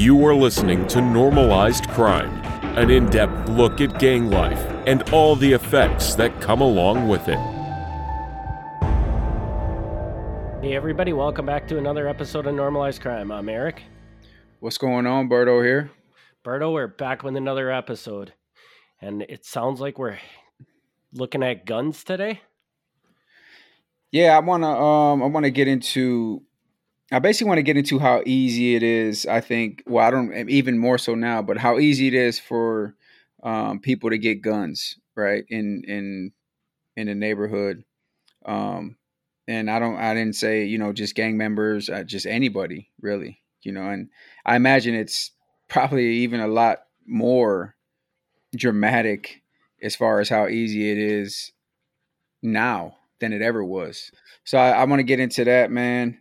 You are listening to Normalized Crime, an in depth look at gang life and all the effects that come along with it. Hey, everybody, welcome back to another episode of Normalized Crime. I'm Eric. What's going on, Berto here? Berto, we're back with another episode. And it sounds like we're looking at guns today. Yeah, I wanna um I wanna get into I basically want to get into how easy it is. I think, well, I don't even more so now, but how easy it is for um, people to get guns, right in in in the neighborhood. Um, and I don't, I didn't say, you know, just gang members, uh, just anybody, really, you know. And I imagine it's probably even a lot more dramatic as far as how easy it is now than it ever was. So I, I want to get into that, man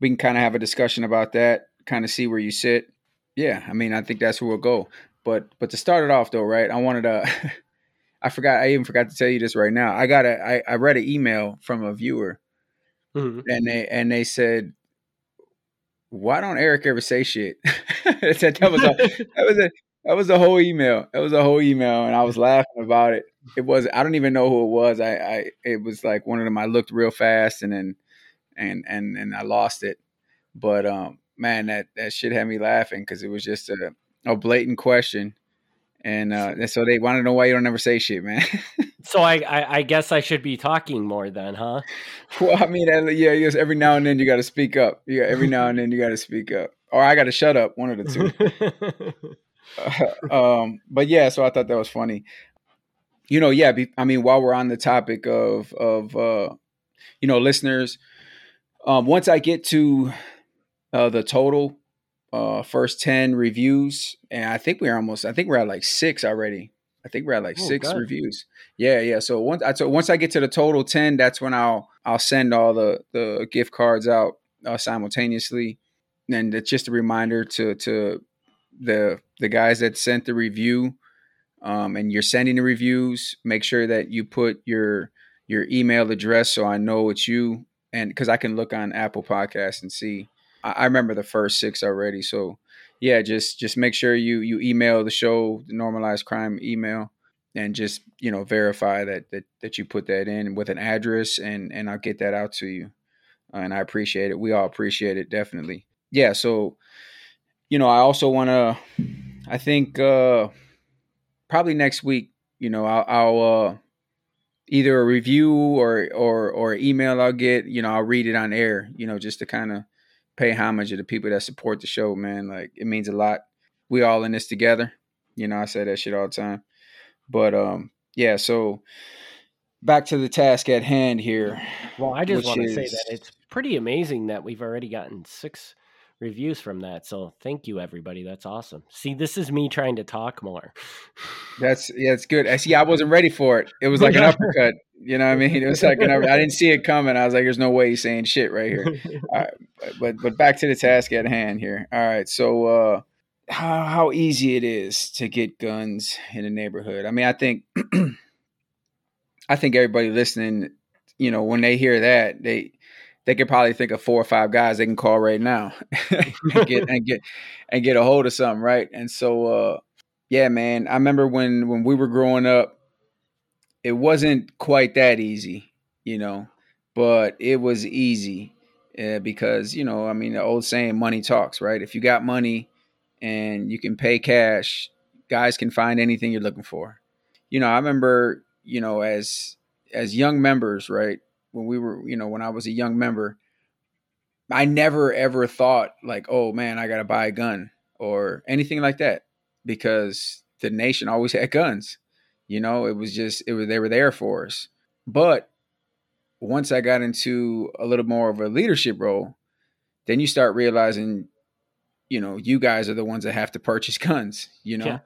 we can kind of have a discussion about that, kind of see where you sit. Yeah, I mean, I think that's where we'll go. But but to start it off though, right? I wanted to. I forgot. I even forgot to tell you this right now. I got a. I, I read an email from a viewer, mm-hmm. and they and they said, "Why don't Eric ever say shit?" that, that was a that was a that was a whole email. That was a whole email, and I was laughing about it. It was. I don't even know who it was. I. I. It was like one of them. I looked real fast, and then and and and I lost it. But um, man, that that shit had me laughing because it was just a, a blatant question, and uh, and so they want to know why you don't ever say shit, man. so I, I, I guess I should be talking more then, huh? well, I mean, yeah, yes. Every now and then you got to speak up. Yeah, every now and then you got to speak up, or I got to shut up. One of the two. uh, um, but yeah, so I thought that was funny. You know, yeah. Be, I mean, while we're on the topic of of uh, you know listeners um, once I get to uh, the total uh, first 10 reviews, and I think we're almost, I think we're at like six already. I think we're at like oh, six God. reviews. Yeah, yeah. So once I so once I get to the total ten, that's when I'll I'll send all the the gift cards out uh, simultaneously, and it's just a reminder to to the the guys that sent the review, um, and you're sending the reviews. Make sure that you put your your email address so I know it's you and because I can look on Apple Podcasts and see. I, I, remember the first six already, so yeah, just just make sure you you email the show, the normalized crime email, and just you know verify that that that you put that in with an address, and and I'll get that out to you. Uh, and I appreciate it. We all appreciate it definitely. Yeah, so you know, I also want to. I think uh probably next week. You know, I'll, I'll uh either a review or or or email I'll get, you know, I'll read it on air, you know, just to kind of pay homage to the people that support the show, man. Like it means a lot. We all in this together. You know, I say that shit all the time. But um yeah, so back to the task at hand here. Well, I just want to is... say that it's pretty amazing that we've already gotten six reviews from that. So thank you, everybody. That's awesome. See, this is me trying to talk more. That's yeah, it's good. I see. I wasn't ready for it. It was like an uppercut. You know what I mean? It was like an I didn't see it coming. I was like, "There's no way he's saying shit right here." but but back to the task at hand here. All right. So uh, how how easy it is to get guns in the neighborhood. I mean, I think I think everybody listening, you know, when they hear that, they they could probably think of four or five guys they can call right now and get and get and get a hold of something, right? And so uh yeah, man, I remember when when we were growing up, it wasn't quite that easy, you know, but it was easy uh, because, you know, I mean, the old saying money talks, right? If you got money and you can pay cash, guys can find anything you're looking for. You know, I remember, you know, as as young members, right? When we were, you know, when I was a young member, I never ever thought like, oh man, I got to buy a gun or anything like that because the nation always had guns. You know, it was just it was they were there for us. But once I got into a little more of a leadership role, then you start realizing, you know, you guys are the ones that have to purchase guns. You know, yeah.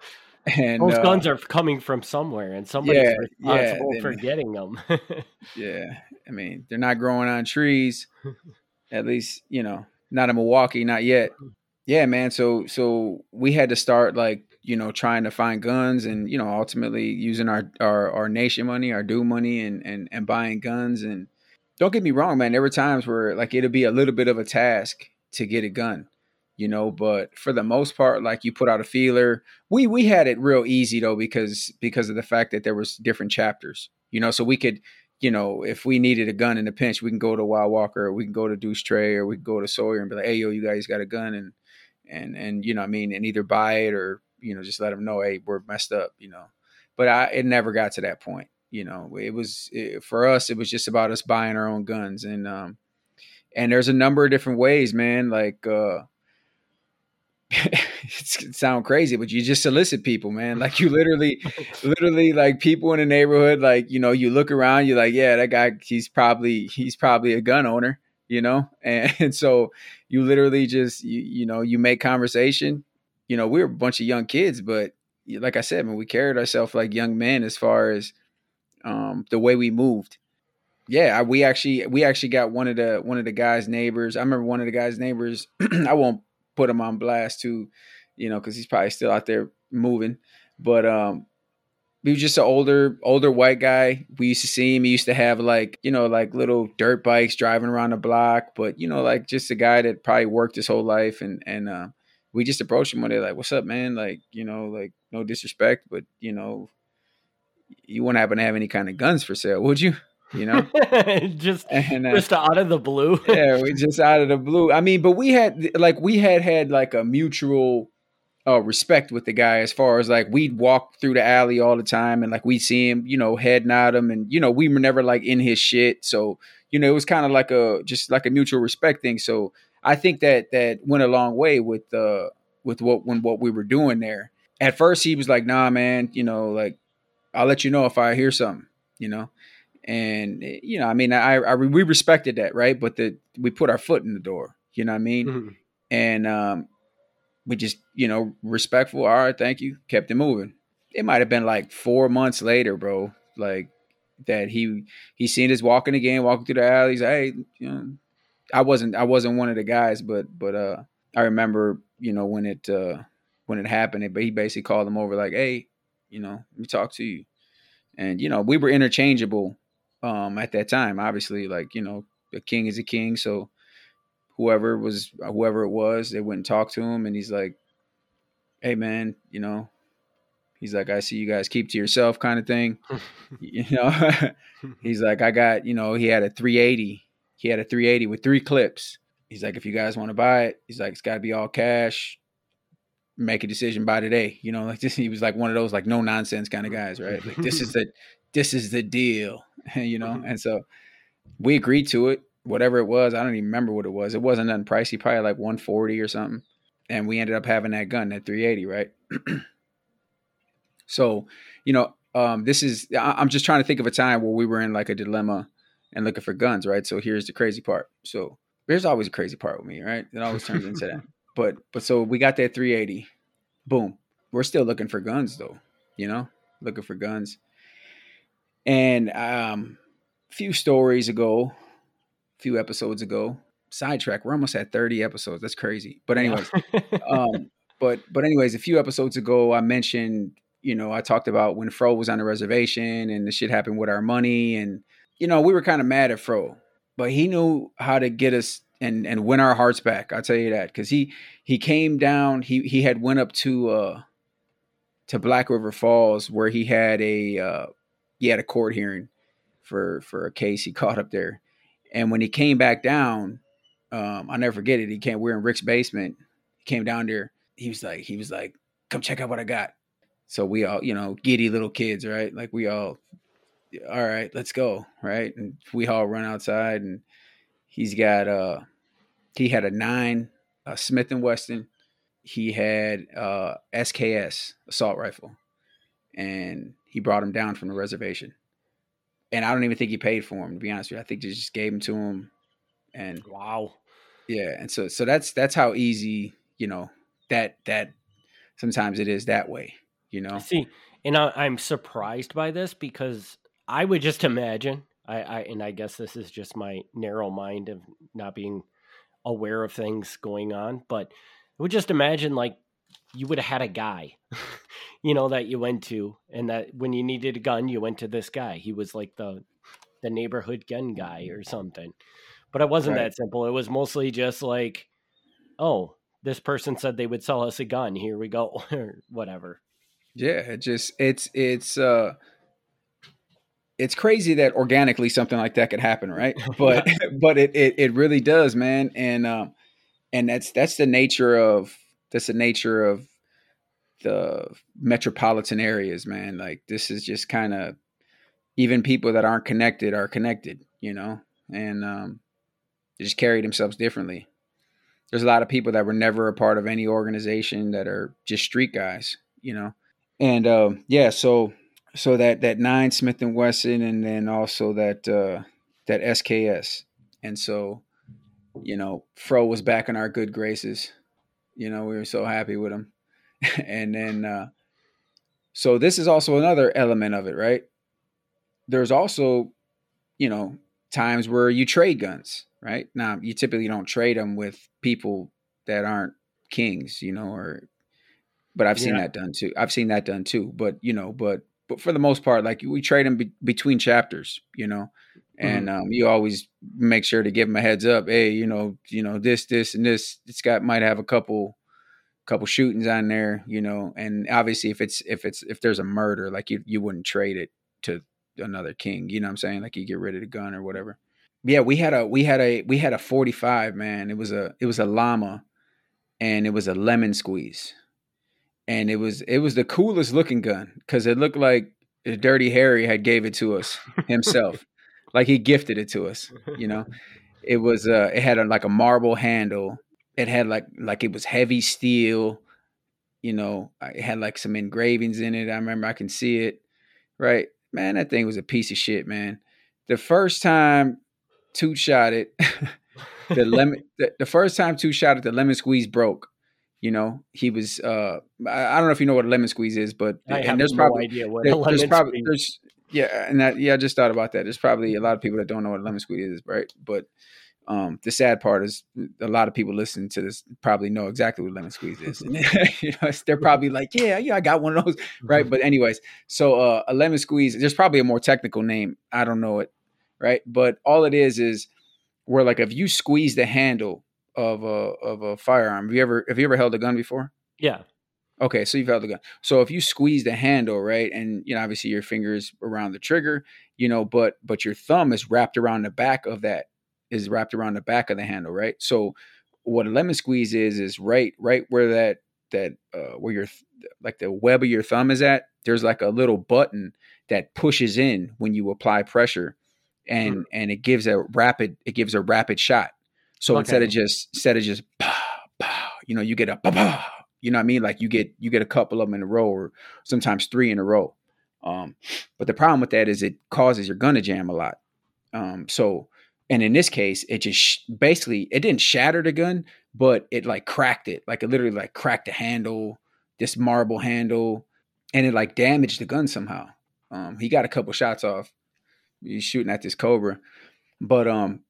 And those uh, guns are coming from somewhere, and somebody's yeah, responsible yeah, for getting them. yeah, I mean, they're not growing on trees. At least, you know, not in Milwaukee, not yet. Yeah, man. So so we had to start like, you know, trying to find guns and, you know, ultimately using our our, our nation money, our due money and, and and buying guns. And don't get me wrong, man, there were times where like it'll be a little bit of a task to get a gun. You know. But for the most part, like you put out a feeler. We we had it real easy though because because of the fact that there was different chapters, you know, so we could you know, if we needed a gun in a pinch, we can go to Wild Walker, or we can go to Deuce Trey, or we can go to Sawyer and be like, "Hey, yo, you guys got a gun?" and and and you know, I mean, and either buy it or you know, just let them know, "Hey, we're messed up," you know. But I, it never got to that point, you know. It was it, for us, it was just about us buying our own guns, and um, and there's a number of different ways, man. Like, uh, it sound crazy, but you just solicit people, man. Like you literally, literally, like people in the neighborhood. Like you know, you look around, you're like, yeah, that guy, he's probably he's probably a gun owner, you know. And, and so you literally just you you know you make conversation. You know, we were a bunch of young kids, but like I said, man, we carried ourselves like young men as far as um, the way we moved. Yeah, we actually we actually got one of the one of the guys' neighbors. I remember one of the guys' neighbors. I won't put him on blast too, you know, because he's probably still out there moving. But um, he was just an older older white guy. We used to see him. He used to have like you know like little dirt bikes driving around the block, but you know like just a guy that probably worked his whole life. And and uh, we just approached him one day like, "What's up, man? Like you know like no disrespect, but you know you wouldn't happen to have any kind of guns for sale, would you?" You know? Just and, uh, just out of the blue. Yeah we just out of the blue. I mean but we had like we had had like a mutual uh, respect with the guy as far as like we'd walk through the alley all the time and like we'd see him you know head nod him and you know we were never like in his shit. So you know it was kind of like a just like a mutual respect thing. So i think that that went a long way with uh with what when what we were doing there. At first he was like nah man you know like i'll let you know if i hear something you know and eh, you know, I mean, I, I we respected that, right? But the we put our foot in the door, you know what I mean? Mm-hmm. And um, we just, you know, respectful. All right, thank you. Kept it moving. It might have been like four months later, bro. Like that he he seen us walking again, walking through the alleys. Hey, you know, I wasn't I wasn't one of the guys, but but uh, I remember, you know, when it uh when it happened, but he basically called him over like, hey, you know, let me talk to you. And you know, we were interchangeable um, at that time. Obviously, like you know, a king is a king, so whoever was whoever it was, they went and talked to him, and he's like, "Hey, man, you know." He's like, I see you guys keep to yourself, kind of thing. you know, he's like, I got, you know, he had a 380. He had a 380 with three clips. He's like, if you guys want to buy it, he's like, it's got to be all cash. Make a decision by today. You know, like this. He was like one of those like no nonsense kind of guys, right? Like this is the this is the deal. you know. Mm-hmm. And so we agreed to it, whatever it was. I don't even remember what it was. It wasn't nothing pricey, probably like 140 or something. And we ended up having that gun, that 380, right? so, you know, um, this is I'm just trying to think of a time where we were in like a dilemma and looking for guns, right? So here's the crazy part. So there's always a crazy part with me, right? It always turns into that. But but so we got that 380. Boom. We're still looking for guns though, you know, looking for guns. And um, a few stories ago, a few episodes ago, sidetrack. We're almost at 30 episodes. That's crazy. But anyways, um, but but anyways, a few episodes ago, I mentioned, you know, I talked about when Fro was on the reservation and the shit happened with our money, and you know, we were kind of mad at Fro, but he knew how to get us and and win our hearts back. I'll tell you that because he he came down. He he had went up to uh to Black River Falls where he had a uh, he had a court hearing for for a case he caught up there. And when he came back down, um, I'll never forget it. He came. We are in Rick's basement. He came down there. He was like, he was like, "Come check out what I got." So we all, you know, giddy little kids, right? Like we all, all right, let's go, right? And we all run outside, and he's got uh, he had a nine, a Smith and Wesson. He had uh SKS assault rifle, and he brought him down from the reservation. And I don't even think he paid for him, to be honest with you. I think they just gave him to him. And wow. Yeah. And so so that's that's how easy, you know, that that sometimes it is that way, you know. See, and I, am surprised by this because I would just imagine I, I and I guess this is just my narrow mind of not being aware of things going on, but I would just imagine like you would have had a guy, you know, that you went to, and that when you needed a gun, you went to this guy. He was like the the neighborhood gun guy or something. But it wasn't right. that simple. It was mostly just like, oh, this person said they would sell us a gun. Here we go, or whatever. Yeah, it just it's it's uh it's crazy that organically something like that could happen, right? But but it, it it really does, man. And um and that's that's the nature of that's the nature of the metropolitan areas, man. Like this is just kind of even people that aren't connected are connected, you know, and um, they just carry themselves differently. There's a lot of people that were never a part of any organization that are just street guys, you know, and uh, yeah, so so that that nine Smith and Wesson, and then also that uh, that SKS, and so you know, Fro was back in our good graces. You know, we were so happy with him, and then uh, so this is also another element of it, right? There's also, you know, times where you trade guns, right? Now you typically don't trade them with people that aren't kings, you know, or but I've seen yeah. that done too. I've seen that done too. But you know, but but for the most part, like we trade them be- between chapters, you know, and mm-hmm. um, you always make sure to give them a heads up. Hey, you know, you know this, this, and this. It's got might have a couple, couple shootings on there, you know, and obviously if it's if it's if there's a murder, like you you wouldn't trade it to another king, you know what I'm saying? Like you get rid of the gun or whatever. Yeah, we had a we had a we had a 45 man. It was a it was a llama, and it was a lemon squeeze and it was it was the coolest looking gun because it looked like Dirty Harry had gave it to us himself, like he gifted it to us. You know, it was uh, it had a, like a marble handle. It had like like it was heavy steel. You know, it had like some engravings in it. I remember I can see it. Right, man, that thing was a piece of shit, man. The first time Toot shot it, the lemon. The, the first time Toot shot it, the lemon squeeze broke you know, he was. Uh, I, don't know if you know what a lemon squeeze is, but I and there's no probably idea what there, there's probably there's yeah, and that yeah, I just thought about that. There's probably a lot of people that don't know what a lemon squeeze is, right? But um, the sad part is a lot of people listening to this probably know exactly what lemon squeeze is. And, you know, they're probably like, yeah, yeah, I got one of those, right? Mm-hmm. But anyways, so uh, a lemon squeeze. There's probably a more technical name. I don't know it, right? But all it is is where like if you squeeze the handle of a of a firearm. Have you ever have you ever held a gun before? Yeah. Okay, so you've held a gun. So if you squeeze the handle, right, and you know obviously your fingers around the trigger, you know, but but your thumb is wrapped around the back of that is wrapped around the back of the handle, right? So what a lemon squeeze is is right right where that that uh where your like the web of your thumb is at, there's like a little button that pushes in when you apply pressure and mm. and it gives a rapid it gives a rapid shot so okay. instead of just instead of just bah, bah, you know, you get a bah, bah, you know what I mean? Like you get you get a couple of them in a row or sometimes three in a row. Um, but the problem with that is it causes your gun to jam a lot. Um, so and in this case, it just sh- basically it didn't shatter the gun, but it like cracked it. Like it literally like cracked the handle, this marble handle, and it like damaged the gun somehow. Um, he got a couple shots off. He's shooting at this cobra, but um,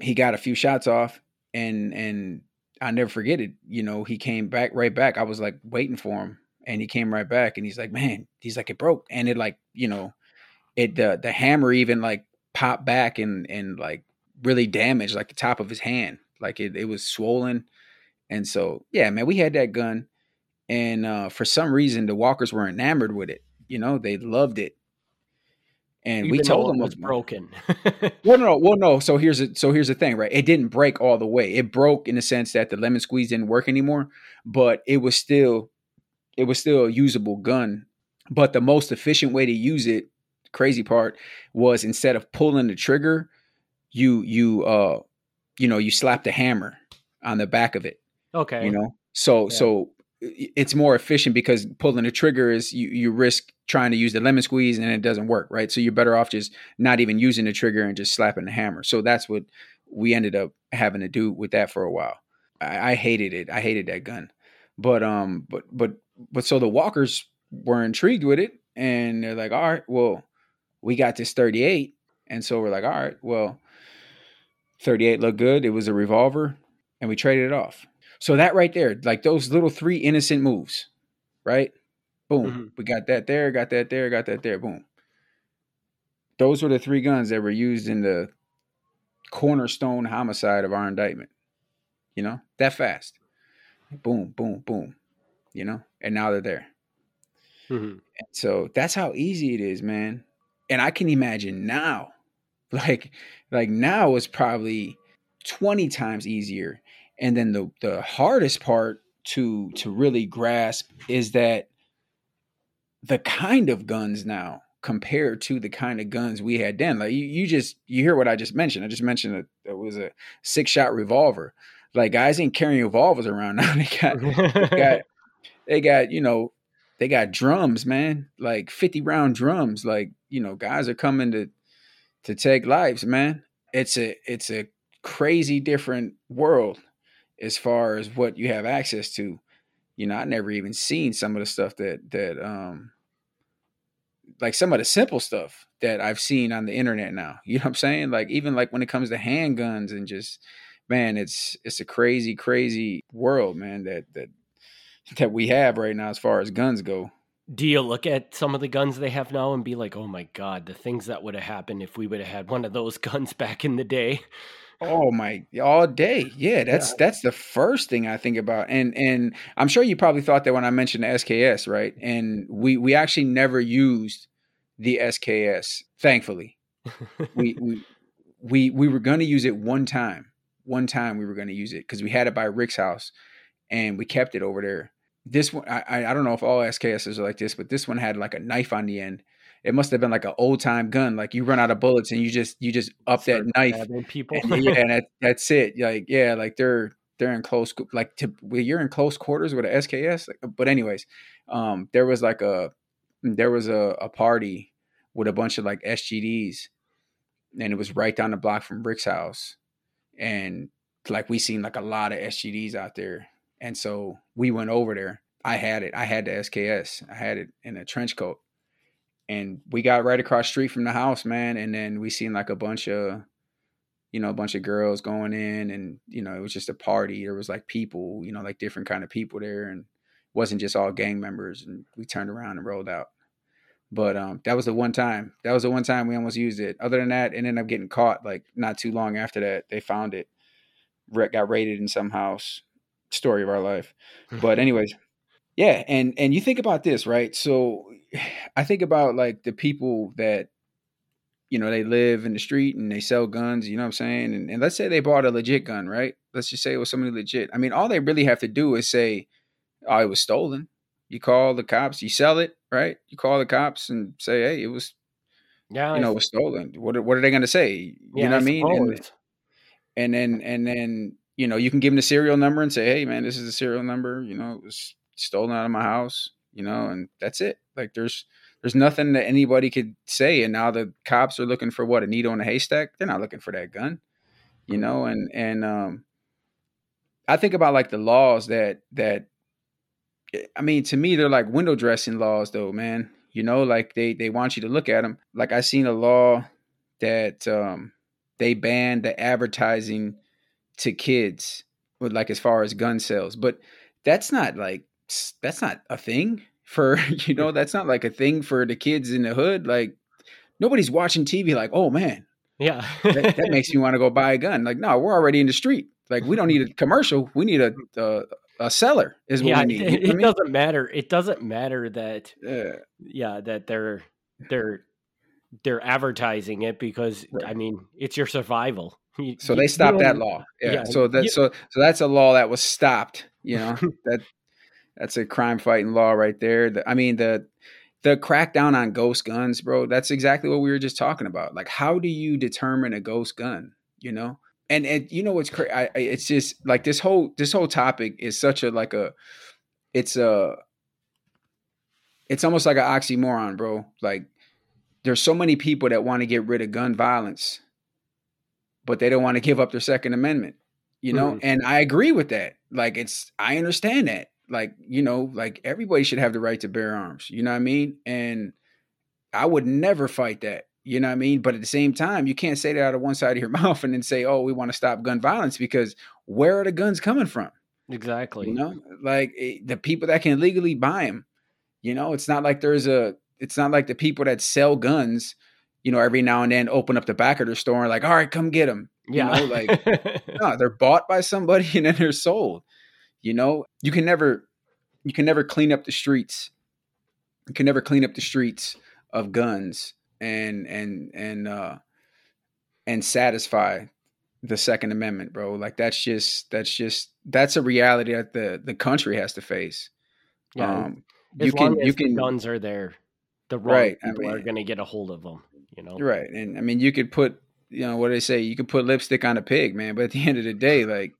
he got a few shots off and and I never forget it. You know, he came back right back. I was like waiting for him and he came right back and he's like, "Man, he's like it broke." And it like, you know, it the the hammer even like popped back and and like really damaged like the top of his hand. Like it it was swollen. And so, yeah, man, we had that gun and uh for some reason the walkers were enamored with it. You know, they loved it and Even we told them it was broken. well, no, well, no. So here's a, so here's the thing, right? It didn't break all the way. It broke in the sense that the lemon squeeze didn't work anymore, but it was still, it was still a usable gun. But the most efficient way to use it, crazy part, was instead of pulling the trigger, you you uh, you know, you slap the hammer on the back of it. Okay. You know, so yeah. so it's more efficient because pulling the trigger is you, you risk trying to use the lemon squeeze and it doesn't work, right? So you're better off just not even using the trigger and just slapping the hammer. So that's what we ended up having to do with that for a while. I, I hated it. I hated that gun. But um but but but so the walkers were intrigued with it and they're like, all right, well, we got this 38. And so we're like, all right, well, 38 looked good. It was a revolver, and we traded it off. So that right there, like those little three innocent moves, right? Boom. Mm-hmm. We got that there, got that there, got that there. Boom. Those were the three guns that were used in the cornerstone homicide of our indictment. You know, that fast. boom, boom, boom, you know, and now they're there. Mhm. And so that's how easy it is, man. And I can imagine now, like, like now is probably 20 times easier. And then the the hardest part to to really grasp is that the kind of guns now compared to the kind of guns we had then. Like you, you just you hear what I just mentioned. I just mentioned that it was a six shot revolver. Like guys ain't carrying revolvers around now. They got they got they got you know they got drums, man. Like fifty round drums. Like you know guys are coming to to take lives, man. It's a it's a crazy different world as far as what you have access to. You know, I never even seen some of the stuff that that um like some of the simple stuff that I've seen on the internet now. You know what I'm saying? Like even like when it comes to handguns and just man, it's it's a crazy, crazy world, man, that that that we have right now as far as guns go. Do you look at some of the guns they have now and be like, "Oh my god, the things that would have happened if we would have had one of those guns back in the day"? Oh my all day. Yeah, that's Yeah. that's the first thing I think about. And and I'm sure you probably thought that when I mentioned the SKS, right? And we we actually never used the SKS, thankfully. we we we we were going to use it one time. One time we were going to use it because we had it by Rick's house, and we kept it over there. This one, I I- I don't know if all SKSs are like this, but this one had like a knife on the end. It must have been like an old time gun. Like you run out of bullets and you just you just up that knife, people. and yeah, and that, that's it. Like yeah, like they're they're in close like to well, you're in close quarters with a SKS. Like, but anyways, um, there was like a there was a, a party with a bunch of like SGDs, and it was right down the block from Rick's house, and like we seen like a lot of SGDs out there, and so we went over there. I had it. I had the SKS. I had it in a trench coat, and we got right across street from the house, man. And then we seen like a bunch of, you know, a bunch of girls going in, and you know, it was just a party. There was like people, you know, like different kind of people there, and it wasn't just all gang members. And we turned around and rolled out. But um, that was the one time. That was the one time we almost used it. Other than that, it ended up getting caught. Like not too long after that, they found it. Got raided in some house. Story of our life. But anyways, yeah, and and you think about this, right? So I think about like the people that you know they live in the street and they sell guns. You know what I'm saying? And, and let's say they bought a legit gun, right? Let's just say it was somebody legit. I mean, all they really have to do is say, "Oh, it was stolen." You call the cops. You sell it, right? You call the cops and say, "Hey, it was yeah, you know it was stolen." What are, what are they going to say? You yeah, know what I mean? And, and then and then you know you can give them the serial number and say hey man this is the serial number you know it was stolen out of my house you know and that's it. Like there's there's nothing that anybody could say and now the cops are looking for what a needle in a haystack? They're not looking for that gun you know and and um i think about like the laws that that i mean to me they're like window dressing laws though man you know like they they want you to look at them like i seen a law that um they banned the advertising to kids with like as far as gun sales but that's not like that's not a thing for you know that's not like a thing for the kids in the hood like nobody's watching tv like oh man Yeah, that, that makes me want to go buy a gun like no we're already in the street like we don't need a commercial we need a a, a seller is what yeah. we need It, you know it I mean? doesn't matter. It doesn't matter that Yeah, yeah that they're they're they're advertising it because I mean it's your survival. You- so you- they stopped that law yeah, yeah, so that so so that's a law that was stopped you know that that's a crime fighting law right there. The- i mean the the crackdown on ghost guns bro that's exactly what we were just talking about. Like how do you determine a ghost gun you know? And and you know what's crazy it's just like this whole this whole topic is such a like a it's a it's almost like an oxymoron bro. Like there's so many people that want to get rid of gun violence but they don't want to give up their second amendment you know? Mhm. and i agree with that. Like it's i understand that like you know like everybody should have the right to bear arms you know what i mean? And i would never fight that you know what i mean? But at the same time you can't say that out of one side of your mouth and then say oh we want to stop gun violence because where are the guns coming from? Exactly. you know? Like eh, the people that can legally buy them you know? It's not like there's a it's not like the people that sell guns you know every now and then open up the back of their store and like all right come get them yeah, know, like- no, they're bought by somebody and then they're sold. You know, you can never you can never clean up the streets. You can never clean up the streets of guns and and and uh and satisfy the second amendment bro. Like that's just that's just that's a reality that the the country has to face. Yeah um as you long can as you can guns are there the wrong right, people I mean, are going to get a hold of them you know? Right and i mean you could put you know what do they say? You could put lipstick on a pig man but at the end of the day like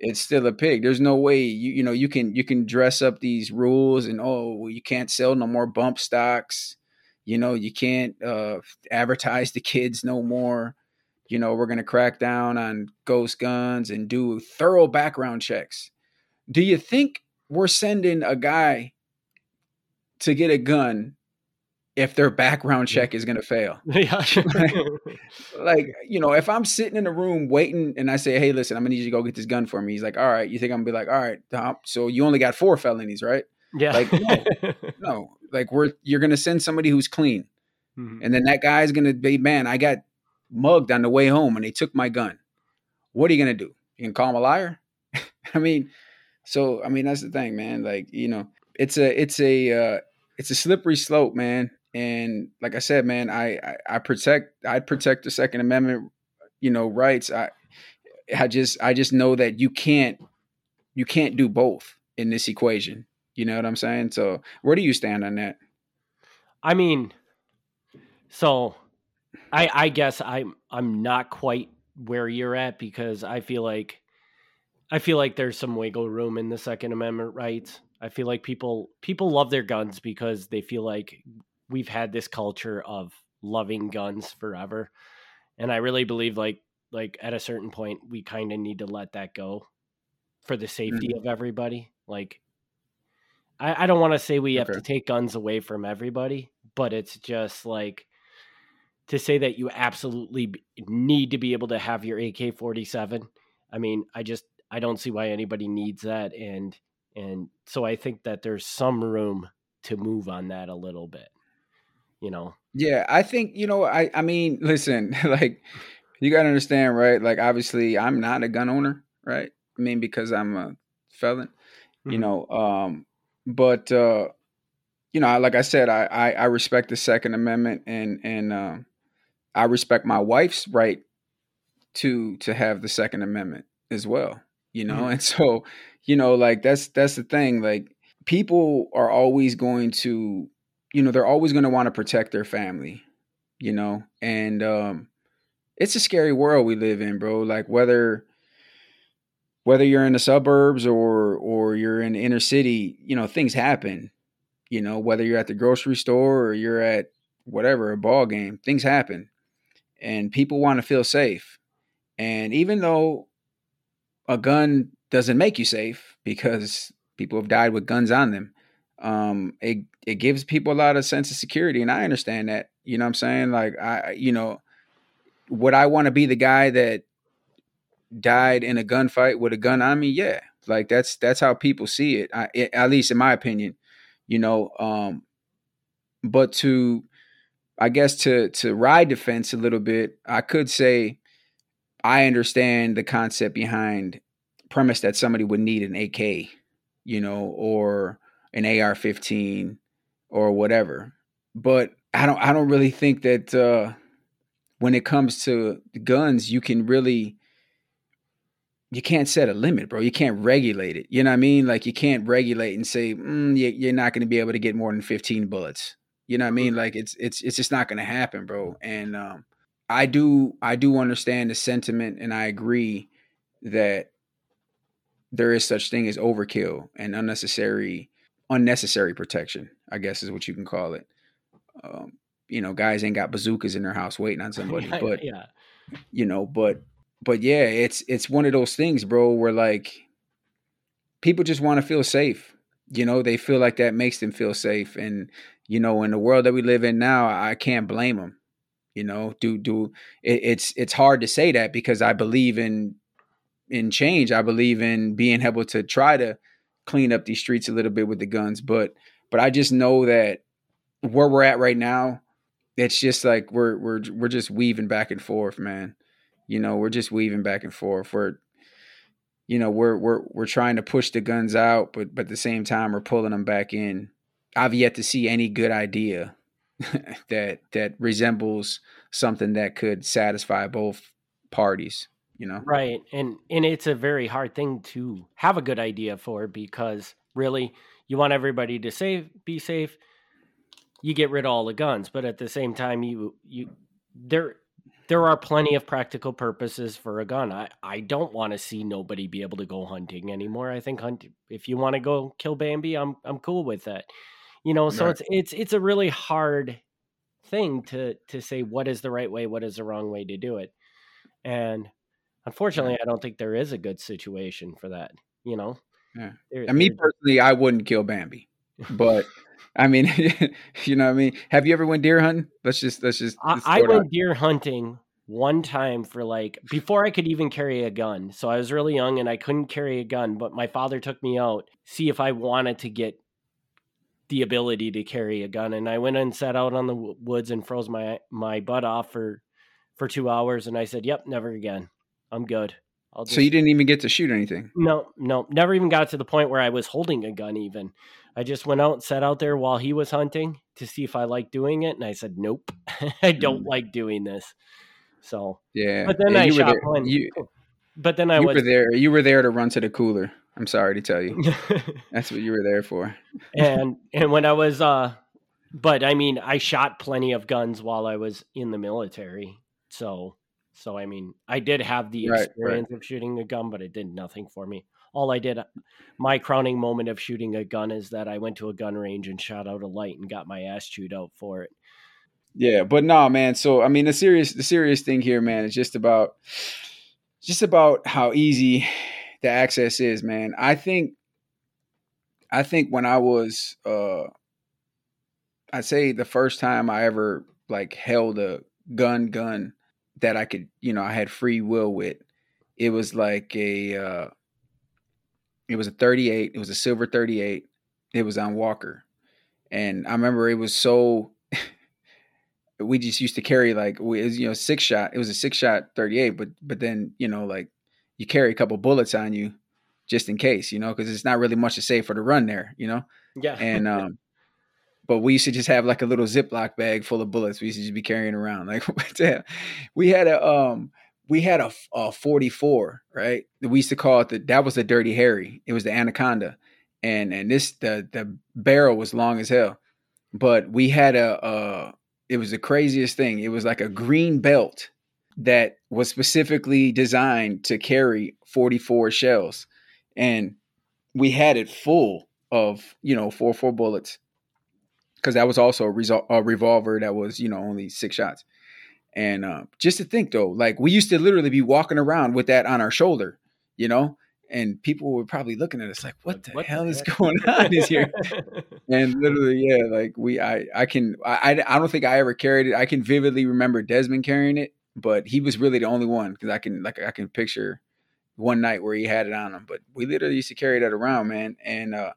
it's still a pig. There's no way you you know you can you can dress up these rules and oh you can't sell no more bump stocks. You know you can't uh advertise to kids no more. You know, we're to crack down on ghost guns and do thorough background checks. Do you think we're sending a guy to get a gun if their background check is going to fail? Yeah. like, like, you know, if I'm sitting in a room waiting and I say, hey, listen, I'm going to need you to go get this gun for me. He's like, all right. You think I'm going to be like, all right, Tom, so you only got four felonies, right? Yeah. Like, no, no. Like, we're, you're going to send somebody who's clean. Mm-hmm. And then that guy's going to be, man, I got mugged on the way home and they took my gun. What are you gonna do? You can call him a liar? I mean, so I mean that's the thing, man. Like you know, it's a it's a uh, it's a slippery slope, man. And like I said, man, I, I I protect I protect the Second Amendment, you know, rights. I I just I just know that you can't you can't do both in this equation. You know what I'm saying? So where do you stand on that? I mean, so I I guess I'm I'm not quite where you're at because I feel like I feel like there's some wiggle room in the Second Amendment rights. I feel like people people love their guns because they feel like we've had this culture of loving guns forever. And I really believe like like at a certain point we kind of need to let that go for the safety mm-hmm. of everybody. Like I, I don't want to say we have to take guns away from everybody, but it's just like to say that you absolutely need to be able to have your AK 47. I mean, I just I don't see why anybody needs that and and so I think that there's some room to move on that a little bit. You know. Yeah, I think, you know, I I mean, listen, like you got to understand, right? Like obviously I'm not a gun owner, right? I mean because I'm a felon, mm-hmm. you know, um but uh you know, like I said, I, I, I respect the Second Amendment, and and um, I respect my wife's right to to have the second amendment as well, you know? Mm-hmm. And so, you know, like that's that's the thing like people are always going to you know, they're always going to want to protect their family, you know? And um it's a scary world we live in, bro. Like whether whether you're in the suburbs or or you're in the inner city, you know, things happen. You know, whether you're at the grocery store or you're at whatever, a ball game, things happen and people want to feel safe. And even though a gun doesn't make you safe because people have died with guns on them, um, it it gives people a lot of sense of security, and I understand that. You know what I'm saying? Like I, you know, would I want to be the guy that died in a gunfight with a gun on me? Yeah, like that's that's how people see it. I, it at least in my opinion, you know. Um, but to I guess to to ride the fence a little bit, I could say I understand the concept behind premise that somebody would need an AK, you know, or an AR-15 or whatever. But I don't I don't really think that uh, when it comes to guns, you can really you can't set a limit, bro. You can't regulate it. You know what I mean? Like you can't regulate and say mm, you're not going to be able to get more than 15 bullets. You know what I mean? Like it's it's it's just not gonna happen, bro. And um, I do I do understand the sentiment, and I agree that there is such thing as overkill and unnecessary unnecessary protection. I guess is what you can call it. Um, you know, guys ain't got bazookas in their house waiting on somebody, but yeah, you know, but but yeah, it's it's one of those things, bro, where like people just want to feel safe. You know, they feel like that makes them feel safe, and you know, in the world that we live in now, I can't blame them. You know, do do it, it's it's hard to say that because I believe in in change. I believe in being able to try to clean up these streets a little bit with the guns, but but I just know that where we're at right now, it's just like we're we're we're just weaving back and forth, man. You know, we're just weaving back and forth. We're you know we're we're we're trying to push the guns out, but but at the same time we're pulling them back in. I've yet to see any good idea that that resembles something that could satisfy both parties you know? Right and and it's a very hard thing to have a good idea for because really you want everybody to save be safe you get rid of all the guns but at the same time you you there there are plenty of practical purposes for a gun. I i don't want to see nobody be able to go hunting anymore. I think hunt if you want to go kill bambi i'm i'm cool with that you know? So right. it's it's it's a really hard thing to to say what is the right way what is the wrong way to do it. And unfortunately i don't think there is a good situation for that you know yeah. and me personally i wouldn't kill bambi but i mean you know what i mean have you ever went deer hunting let's just let's just let's i, I went out. deer hunting one time for like before I could even carry a gun. So I was really young and I couldn't carry a gun, but my father took me out see if I wanted to get the ability to carry a gun. And I went and sat out on the woods and froze my my butt off for for two hours. And I said, "Yep, never again. I'm good." Just... So you didn't even get to shoot anything? No, no, never even got to the point where I was holding a gun. Even I just went out and sat out there while he was hunting to see if I liked doing it, and I said, "Nope, I don't mm. like doing this." So yeah, but then yeah, I shot one. You, but then I you was were there. You were there to run to the cooler. I'm sorry to tell you. That's what you were there for. and and when I was uh but I mean I shot plenty of guns while I was in the military. So so I mean I did have the right, experience right. of shooting a gun, but it did nothing for me. All I did my crowning moment of shooting a gun is that I went to a gun range and shot out a light and got my ass chewed out for it. Yeah, but no, man. So I mean the serious the serious thing here, man, is just about just about how easy the access is, man. I think I think when I was uh I'd say the first time I ever like held a gun gun that I could, you know, I had free will with, it was like a uh it was a 38, it was a silver 38. It was on Walker. And I remember it was so we just used to carry like we was, you know six shot it was a six shot 38 but but then you know like you carry a couple bullets on you just in case, you know, because it's not really much to say for the run there, you know. Yeah. And um, but we used to just have like a little Ziploc bag full of bullets. We used to just be carrying around. Like we had a um we had a, a 44, right? We used to call it the that was the Dirty Harry. It was the Anaconda, and and this the the barrel was long as hell, but we had a uh it was the craziest thing. It was like a green belt that was specifically designed to carry 44 shells. And we had it full of, you know, four, four bullets. Cause that was also a, resol- a revolver that was, you know, only six shots. And uh, just to think though, like we used to literally be walking around with that on our shoulder, you know, and people were probably looking at us like, "What the what hell the is going on is here?" and literally, yeah, like we, I, I can, I, I don't think I ever carried it. I can vividly remember Desmond carrying it, but he was really the only one because I can like I can picture one night where he had it on him. But we literally used to carry that around, man. And uh,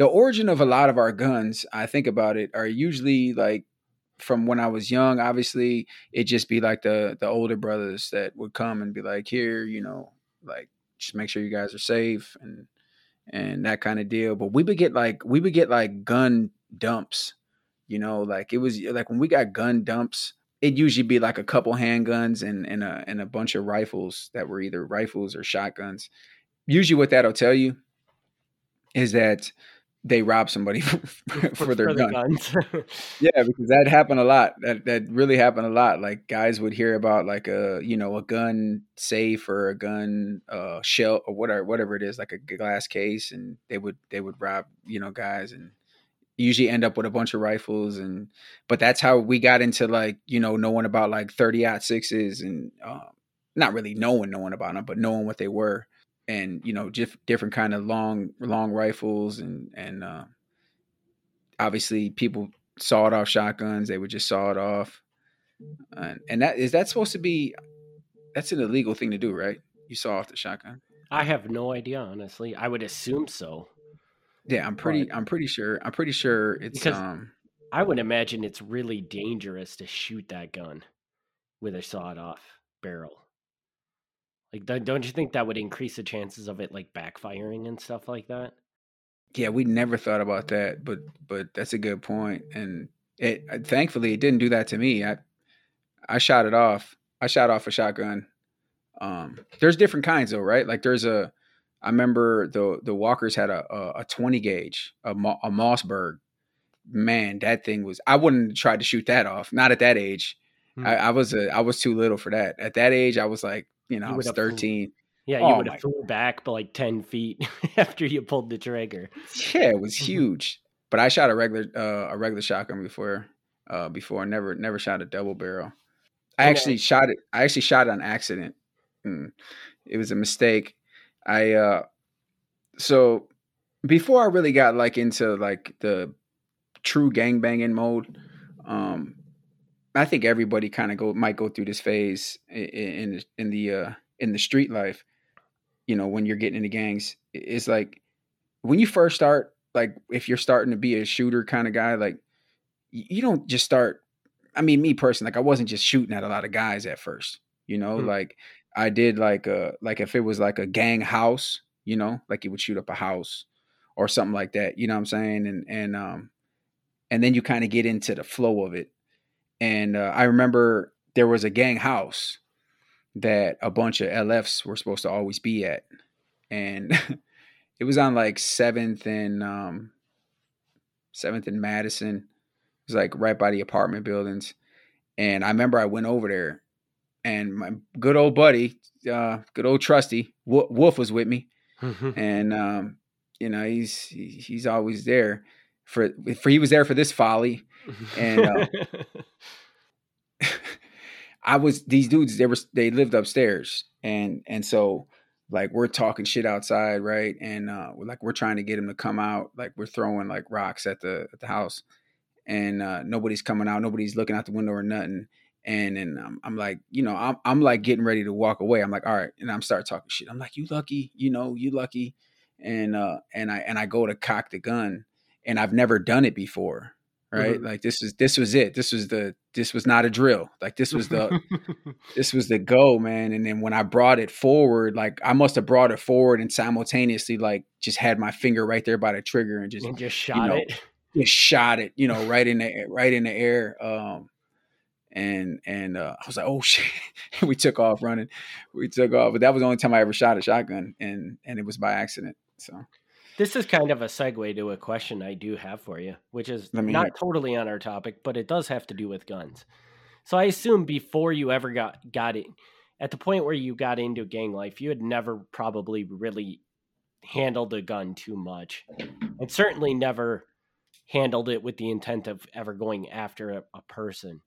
the origin of a lot of our guns, I think about it, are usually like from when I was young. Obviously, it just be like the the older brothers that would come and be like, "Here, you know, like just make sure you guys are safe and and that kind of deal." But we would get like we would get like gun dumps, you know, like it was like when we got gun dumps it'd usually be like a couple handguns and and a and a bunch of rifles that were either rifles or shotguns. Usually, what that'll tell you is that they rob somebody for, for, their for gun. guns. yeah, because that happened a lot. That that really happened a lot. Like guys would hear about like a you know a gun safe or a gun uh, shell or whatever whatever it is, like a glass case, and they would they would rob you know guys and usually end up with a bunch of rifles and but that's how we got into like you know knowing about like 30 aught sixes and uh, not really knowing knowing about them but knowing what they were and you know just different kind of long long rifles and and uh, obviously people sawed off shotguns they would just saw it off and, and that is that supposed to be that's an illegal thing to do right you saw off the shotgun i have no idea honestly i would assume so yeah, I'm pretty. But, I'm pretty sure. I'm pretty sure it's. Because um, I would imagine it's really dangerous to shoot that gun with a sawed-off barrel. Like, don't you think that would increase the chances of it like backfiring and stuff like that? Yeah, we never thought about that, but but that's a good point. And it uh, thankfully it didn't do that to me. I I shot it off. I shot off a shotgun. Um, there's different kinds though, right? Like there's a. I remember the the Walkers had a a, a 20 gauge, a, a Mossberg. Man, that thing was. I wouldn't try to shoot that off. Not at that age. Hmm. I, I, was a, I was too little for that. At that age, I was like, you know, you I was 13. Yeah, you oh would have flew back by like 10 feet after you pulled the trigger. Yeah, it was huge. but I shot a regular uh, a regular shotgun before uh, before. Never never shot a double barrel. I actually shot it. I actually shot it on accident. Mm. It was a mistake. I uh so before I really got like into like the true gang banging mode, um I think everybody kind of go might go through this phase in in, the uh in the street life. You know, when you're getting into gangs, it's like when you first start, like if you're starting to be a shooter kind of guy, like you don't just start. I mean, me personally, like I wasn't just shooting at a lot of guys at first. You know, mm-hmm. like I did like a like if it was like a gang house, you know, like you would shoot up a house or something like that. You know what I'm saying? And and um and then you kind of get into the flow of it. And uh, I remember there was a gang house that a bunch of LFs were supposed to always be at, and it was on like Seventh and um Seventh and Madison. It was like right by the apartment buildings. And I remember I went over there and my good old buddy, uh, good old trusty Wolf was with me, and um, you know he's he's always there for for he was there for this folly, and uh, I was these dudes they were they lived upstairs, and and so like we're talking shit outside, right, and uh, like we're trying to get him to come out, like we're throwing like rocks at the at the house, and uh, nobody's coming out, nobody's looking out the window or nothing. And then um, I'm like, you know, I'm I'm like getting ready to walk away. I'm like, all right, and I'm start talking shit. I'm like, you lucky, you know, you lucky, and uh, and I and I go to cock the gun, and I've never done it before, right? Mm-hmm. Like this is this was it. This was the this was not a drill. Like this was the this was the go, man. And then when I brought it forward, like I must have brought it forward and simultaneously like just had my finger right there by the trigger and just and just shot you know, it. Just shot it, you know, right in the right in the air. Um, and and uh, I was like, oh shit! we took off running. We took off, but that was the only time I ever shot a shotgun, and and it was by accident. So this is kind of a segue to a question I do have for you, which is not hear. totally on our topic, but it does have to do with guns. So I assume before you ever got got it, at the point where you got into gang life, you had never probably really handled a gun too much, and certainly never handled it with the intent of ever going after a, a person.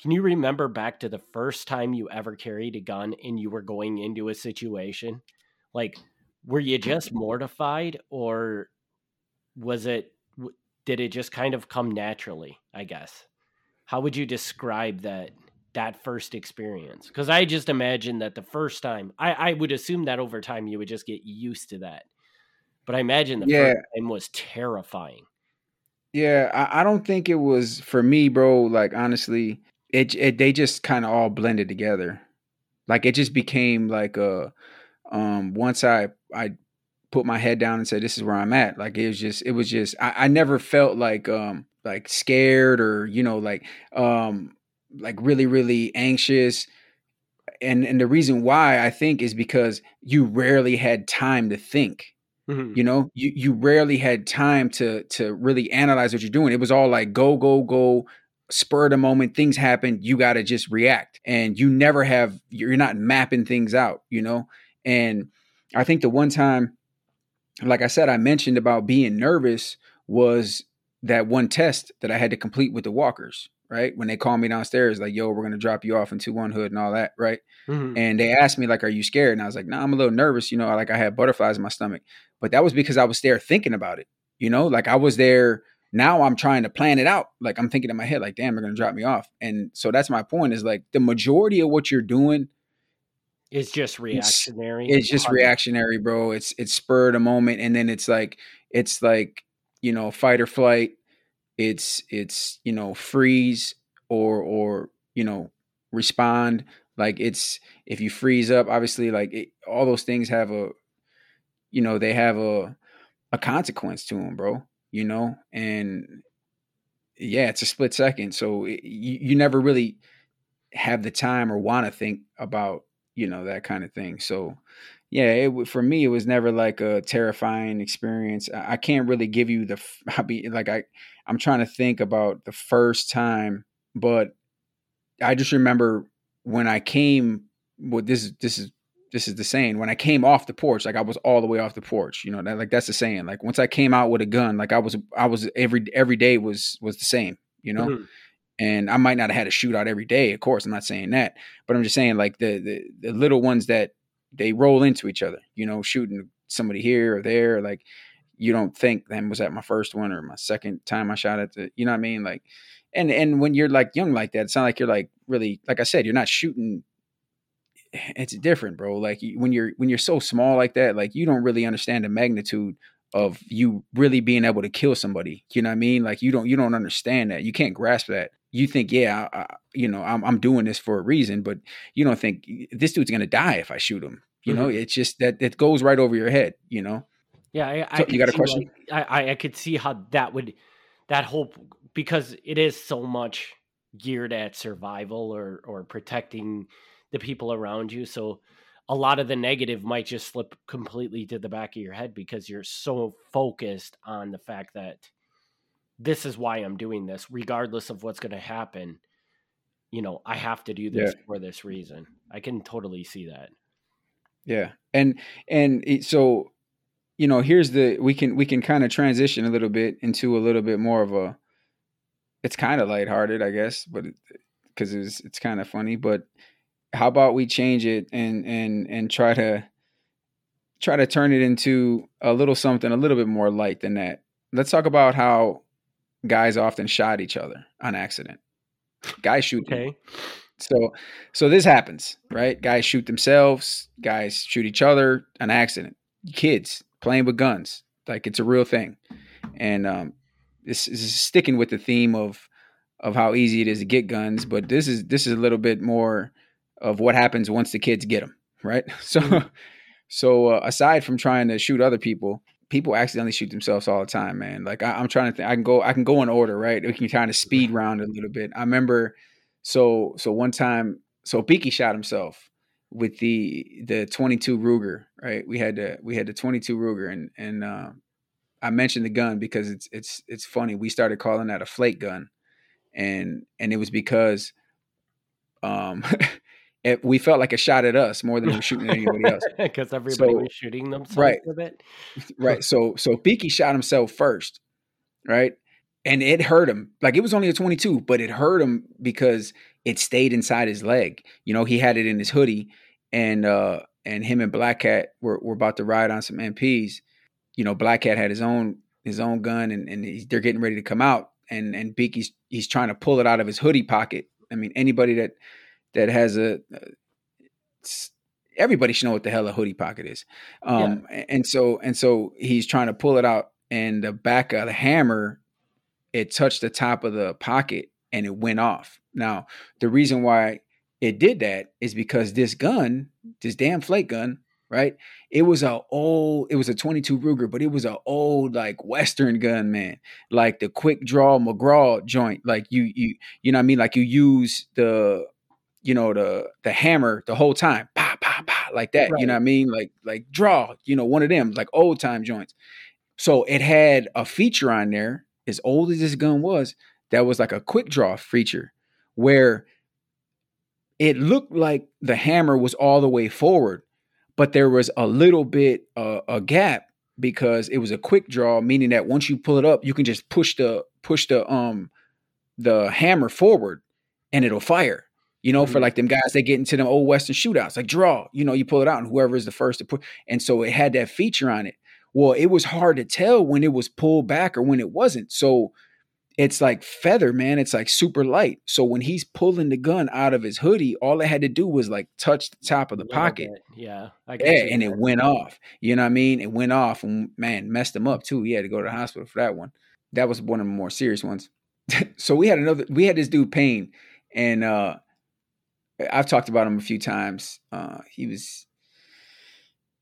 Can you remember back to the first time you ever carried a gun and you were going into a situation? Like, were you just mortified or was it, did it just kind of come naturally? I guess. How would you describe that? that first experience because i just imagine that the first time I, I would assume that over time you would just get used to that but i imagine the yeah. first time was terrifying yeah I, I don't think it was for me bro like honestly it, it they just kind of all blended together. Like it just became like a um once I I put my head down and said this is where I'm at. Like it was just it was just I, I never felt like um like scared or you know like um like really really anxious and and the reason why I think is because you rarely had time to think. Mm-hmm. You know, you you rarely had time to to really analyze what you're doing. It was all like go go go spur the moment things happen you got to just react and you never have you're not mapping things out you know and i think the one time like i said i mentioned about being nervous was that one test that i had to complete with the walkers right when they called me downstairs like yo we're to drop you off into one hood and all that right mm-hmm. and they asked me like are you scared and i was like no nah, i'm a little nervous you know like i had butterflies in my stomach but that was because i was there thinking about it you know like i was there now I'm trying to plan it out. Like I'm thinking in my head, like, damn, they're gonna drop me off. And so that's my point is like the majority of what you're doing is just reactionary. It's, it's just reactionary, bro. It's it's spur of the moment, and then it's like it's like you know fight or flight. It's it's you know freeze or or you know respond. Like it's if you freeze up, obviously, like it, all those things have a, you know, they have a a consequence to them, bro. You know, and yeah, it's a split second, so it, you you never really have the time or want to think about you know that kind of thing. So yeah, it for me it was never like a terrifying experience. I, I can't really give you the I be like I I'm trying to think about the first time, but I just remember when I came. Well, this is this is this is the saying. When I came off the porch, like I was all the way off the porch. You know, that like that's the saying. Like once I came out with a gun, like I was I was every every day was was the same. You know. Mm-hmm. And I might not have had a shootout every day, of course. I'm not saying that, but I'm just saying like the the, the little ones that they roll into each other. You know, shooting somebody here or there, like you don't think, then was that my first one or my second time I shot at the, you know what I mean? Like, and and when you're like young like that, it's not like you're like really like I said, you're not shooting. Eh, it's different, bro. Like when you're when you're so small like that, like you don't really understand the magnitude of you really being able to kill somebody. You know what I mean? Like you don't you don't understand that. You can't grasp that. You think, yeah, I, you know, I'm I'm doing this for a reason, but you don't think this dude's gonna die if I shoot him. You mm-hmm. know, it's just that it goes right over your head. You know. Yeah, I, I you got a question? Like, I I could see how that would that whole because it is so much geared at survival or or protecting the people around you. So a lot of the negative might just slip completely to the back of your head because you're so focused on the fact that this is why I'm doing this, regardless of what's going to happen. You know, I have to do this yeah. for this reason. I can totally see that. Yeah, and and it, so you know, here's the we can we can kind of transition a little bit into a little bit more of a it's kind of lighthearted, I guess, but because it, it's it's kind of funny. But how about we change it and and and try to try to turn it into a little something a little bit more light than that. Let's talk about how guys often shot each other on accident. Guys shoot. Okay. So so this happens, right? Guys shoot themselves, guys shoot each other on accident. Kids playing with guns. Like it's a real thing. And um this is sticking with the theme of of how easy it is to get guns, but this is this is a little bit more of what happens once the kids get them, right? So mm-hmm. so uh, aside from trying to shoot other people, people accidentally shoot themselves all the time, man. Like I, am trying to think, I can go I can go in order, right? We can kind of speed round a little bit. I remember so so one time so Beaky shot himself with the the 22 Ruger, right? We had the we had the 22 Ruger and and uh, I mentioned the gun because it's it's it's funny. We started calling that a flake gun, and and it was because um it, we felt like a shot at us more than we were shooting at anybody else because everybody so, was shooting themselves right with it. right. So so Beaky shot himself first, right? And it hurt him. Like it was only a 22, but it hurt him because it stayed inside his leg. You know, he had it in his hoodie, and uh and him and Black Cat were, were about to ride on some MPs you know, Black Cat had his own his own gun, and and they're getting ready to come out, and and Beaky's he's trying to pull it out of his hoodie pocket. I mean, anybody that that has a everybody should know what the hell a hoodie pocket is. Um, yeah. and so and so he's trying to pull it out, and the back of the hammer it touched the top of the pocket and it went off. Now, the reason why it did that is because this gun, this damn flake gun, right? It was a old, it was a 22 Ruger, but it was a old like Western gun, man. Like the quick draw McGraw joint. Like you, you, you know what I mean? Like you use the, you know, the the hammer the whole time, pa pa pa, like that. Right. You know what I mean? Like like draw, you know, one of them, like old time joints. So it had a feature on there, as old as this gun was, that was like a quick draw feature where it looked like the hammer was all the way forward but there was a little bit uh, a gap because it was a quick draw, meaning that once you pull it up, you can just push the push the um the hammer forward and it'll fire. You know, mm-hmm. for like them guys that get into them old western shootouts, like draw. You know, you pull it out and whoever is the first to put. And so it had that feature on it. Well, it was hard to tell when it was pulled back or when it wasn't. So it's like feather, man. It's like super light. So when he's pulling the gun out of his hoodie, all it had to do was like touch the top of the pocket. Bit. Yeah. yeah, and it went off. You know what I mean? It went off and man, messed him up too. He had to go to the hospital for that one. That was one of the more serious ones. so we had another we had this dude Payne and uh I've talked about him a few times. Uh, he was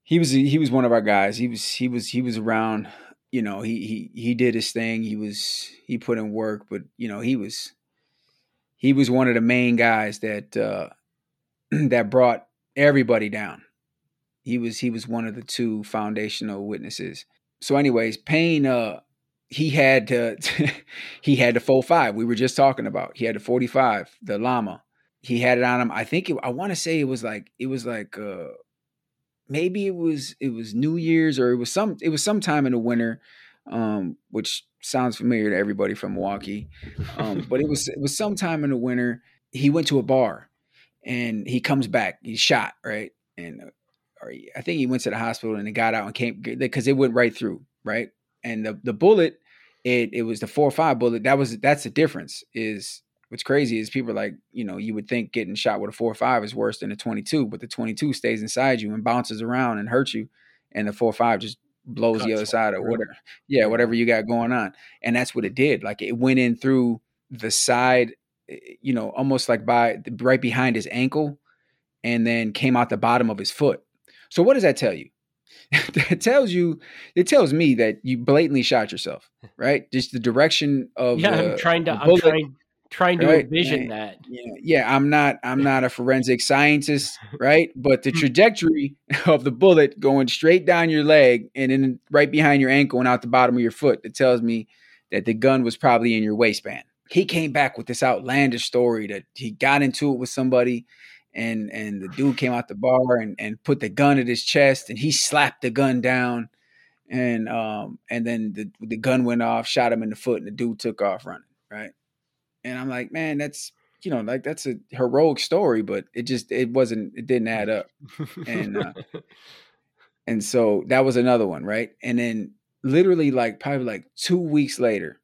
he was he was one of our guys. He was he was he was around. You know, he he he did his thing. He was he put in work, but you know, he was he was one of the main guys that uh, that brought everybody down. He was he was one of the two foundational witnesses. So, anyways, Payne uh, he had to he had the full five we were just talking about. He had the forty five, the llama. He had it on him. I think it, I want to say it was like it was like uh, maybe it was it was New Year's or it was some it was sometime in the winter, um, which sounds familiar to everybody from Milwaukee. Um, but it was it was sometime in the winter. He went to a bar, and he comes back. He's shot right, and uh, or he, I think he went to the hospital and he got out and came because it went right through right, and the the bullet. It, it was the four or five bullet. That was that's the difference. Is what's crazy is people like, you know, you would think getting shot with a four or five is worse than a 22, but the 22 stays inside you and bounces around and hurts you. And the four or five just blows Cuts the other side or whatever. Yeah, whatever you got going on. And that's what it did. Like it went in through the side, eh, you know, almost like by right behind his ankle and then came out the bottom of his foot. So what does that tell you? it tells you it tells me that you blatantly shot yourself, right? Just the direction of Yeah, the, I'm trying to I'm trying trying to right? envision that. Yeah, yeah, I'm not I'm not a forensic scientist, right? But the trajectory of the bullet going straight down your leg and then right behind your ankle and out the bottom of your foot, it tells me that the gun was probably in your waistband. He came back with this outlandish story that he got into it with somebody and and the dude came out the bar and, and put the gun at his chest and he slapped the gun down and um and then the the gun went off, shot him in the foot, and the dude took off running, right? And I'm like, man, that's you know, like that's a heroic story, but it just it wasn't it didn't add up, and uh, and so that was another one, right? And then literally like probably like two weeks later,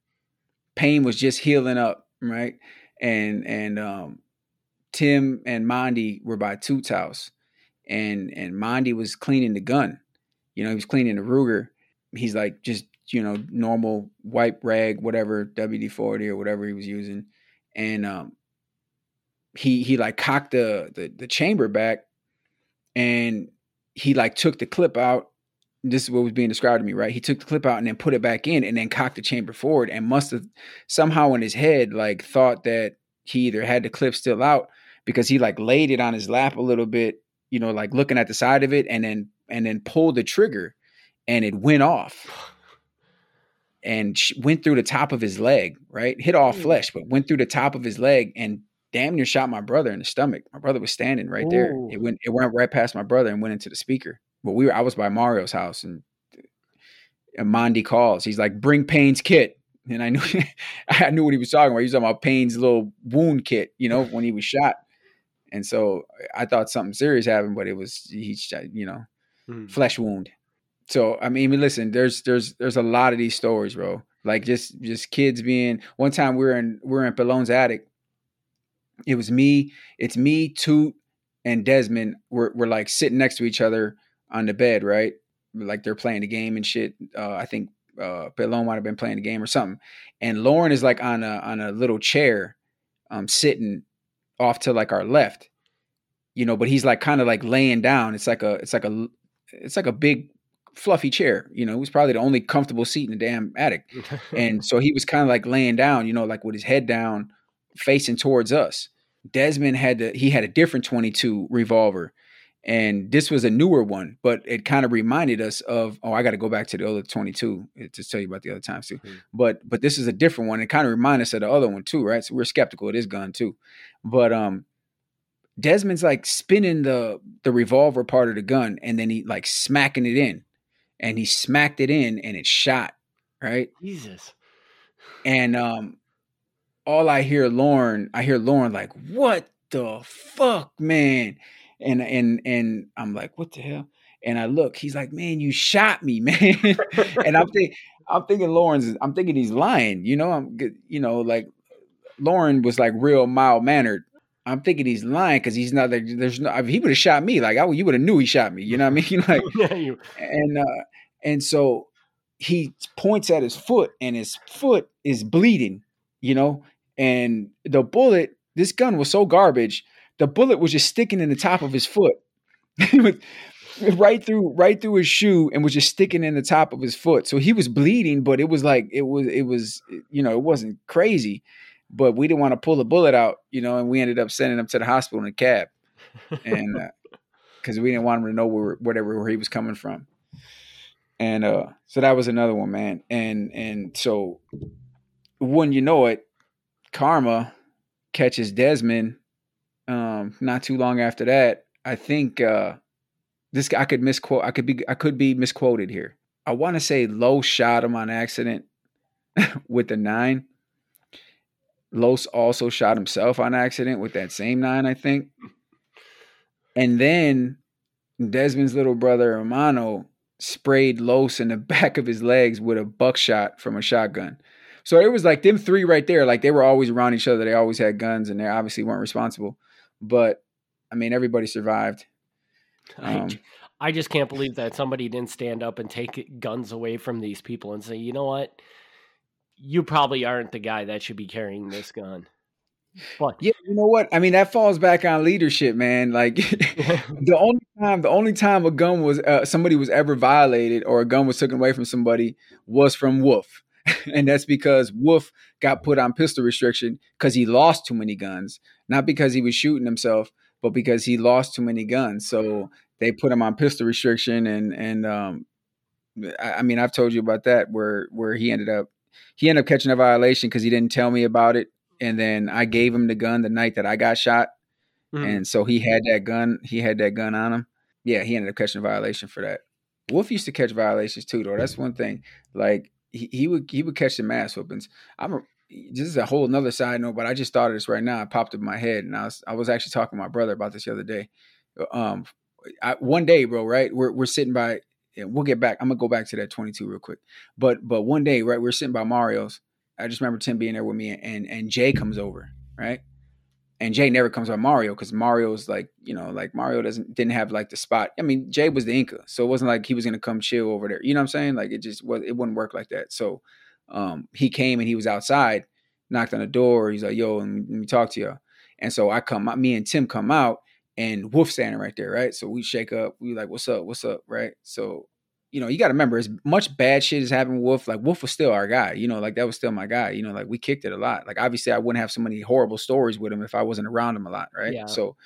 Payne was just healing up, right? And and um, Tim and Mondi were by Toot's house, and and Mondi was cleaning the gun, you know, he was cleaning the Ruger. He's like just you know, normal wipe rag, whatever WD forty or whatever he was using, and um, he he like cocked the, the the chamber back, and he like took the clip out. This is what was being described to me, right? He took the clip out and then put it back in, and then cocked the chamber forward, and must have somehow in his head like thought that he either had the clip still out because he like laid it on his lap a little bit, you know, like looking at the side of it, and then and then pulled the trigger, and it went off and went through the top of his leg, right? Hit all mm. flesh, but went through the top of his leg and damn near shot my brother in the stomach. My brother was standing right Ooh. there. It went it went right past my brother and went into the speaker. But we were I was by Mario's house and, and Mondi calls. He's like, "Bring Payne's kit." And I knew I knew what he was talking about. He was talking about Payne's little wound kit, you know, when he was shot. And so I thought something serious happened, but it was he, you know, mm. flesh wound so I mean, listen, there's there's there's a lot of these stories, bro. Like just just kids being. One time we are in we are in Pelon's attic. It was me. It's me, Toot, and Desmond. We're we're like sitting next to each other on the bed, right? Like they're playing the game and shit. Uh, I think uh, might have been playing the game or something. And Lauren is like on a on a little chair, um, sitting off to like our left, you know. But he's like kind of like laying down. It's like a it's like a it's like a big fluffy chair. You know, it was probably the only comfortable seat in the damn attic. and so he was kind of like laying down, you know, like with his head down, facing towards us. Desmond had to, he had a different 22 revolver. And this was a newer one, but it kind of reminded us of, oh, I got to go back to the other 22 eh, to tell you about the other times too. Mm-hmm. But but this is a different one. It kind of reminded us of the other one too, right? So we're skeptical of this gun too. But um Desmond's like spinning the the revolver part of the gun and then he like smacking it in and he smacked it in and it shot, right? Jesus. And um all I hear Lauren, I hear Lauren like, what the fuck, man? And and and I'm like, what the hell? And I look, he's like, man, you shot me, man. and I'm thinking, I'm thinking Lauren's, I'm thinking he's lying, you know, I'm you know, like Lauren was like real mild mannered. I'm thinking he's lying because he's not like there's no. If he would have shot me, like I, you would have knew he shot me. You know what I mean? Like, yeah, you and uh, and so he points at his foot, and his foot is bleeding. You know, and the bullet. This gun was so garbage. the bullet was just sticking in the top of his foot. right through right through his shoe and was just sticking in the top of his foot. So he was bleeding, but it was like it was it was you know, it wasn't crazy, but we didn't want to pull the bullet out, you know, and we ended up sending him to the hospital in a cab. And uh, cuz we didn't want him to know where whatever where he was coming from. And uh so that was another one, man. And and so when you know it, Karma catches Desmond um not too long after that. I think uh this I could misquote. I could be I could be misquoted here. I want to say Low shot him on accident with the nine. Los also shot himself on accident with that same nine, I think. And then Desmond's little brother Hermano sprayed Los in the back of his legs with a buckshot from a shotgun. So it was like them three right there. Like they were always around each other. They always had guns, and they obviously weren't responsible. But I mean, everybody survived. Um, I, I just can't believe that somebody didn't stand up and take guns away from these people and say, you know what? You probably aren't the guy that should be carrying this gun. But yeah, you know what? I mean, that falls back on leadership, man. Like the only time, the only time a gun was uh, somebody was ever violated or a gun was taken away from somebody was from Wolf, and that's because Wolf got put on pistol restriction because he lost too many guns, not because he was shooting himself, but because he lost too many guns. So they put him on pistol restriction and and um I, I mean I've told you about that where where he ended up he ended up catching a violation because he didn't tell me about it. And then I gave him the gun the night that I got shot. Mm. And so he had that gun, he had that gun on him. Yeah, he ended up catching a violation for that. Wolf used to catch violations too, though. That's one thing. Like he, he would he would catch the mass whoopings. I'm a, this is a whole another side note, but I just thought of this right now. It popped up in my head, and I was I was actually talking to my brother about this the other day. Um, I, one day, bro, right? We're we're sitting by. And we'll get back. I'm gonna go back to that 22 real quick. But but one day, right? We're sitting by Mario's. I just remember Tim being there with me, and and Jay comes over, right? And Jay never comes by Mario because Mario's like, you know, like Mario doesn't didn't have like the spot. I mean, Jay was the Inca, so it wasn't like he was gonna come chill over there. You know what I'm saying? Like it just was. It wouldn't work like that. So um, he came and he was outside, knocked on the door. He's like, "Yo, let me, let me talk to you." And so I come, me and Tim come out, and Wolf standing right there, right? So we shake up. We like, "What's up? What's up?" Right? So you know, you got to remember, as much bad shit as happened with Wolf, like Wolf was still our guy. You know, like that was still my guy. You know, like we kicked it a lot. Like obviously, I wouldn't have so many horrible stories with him if I wasn't around him a lot, right? Yeah. So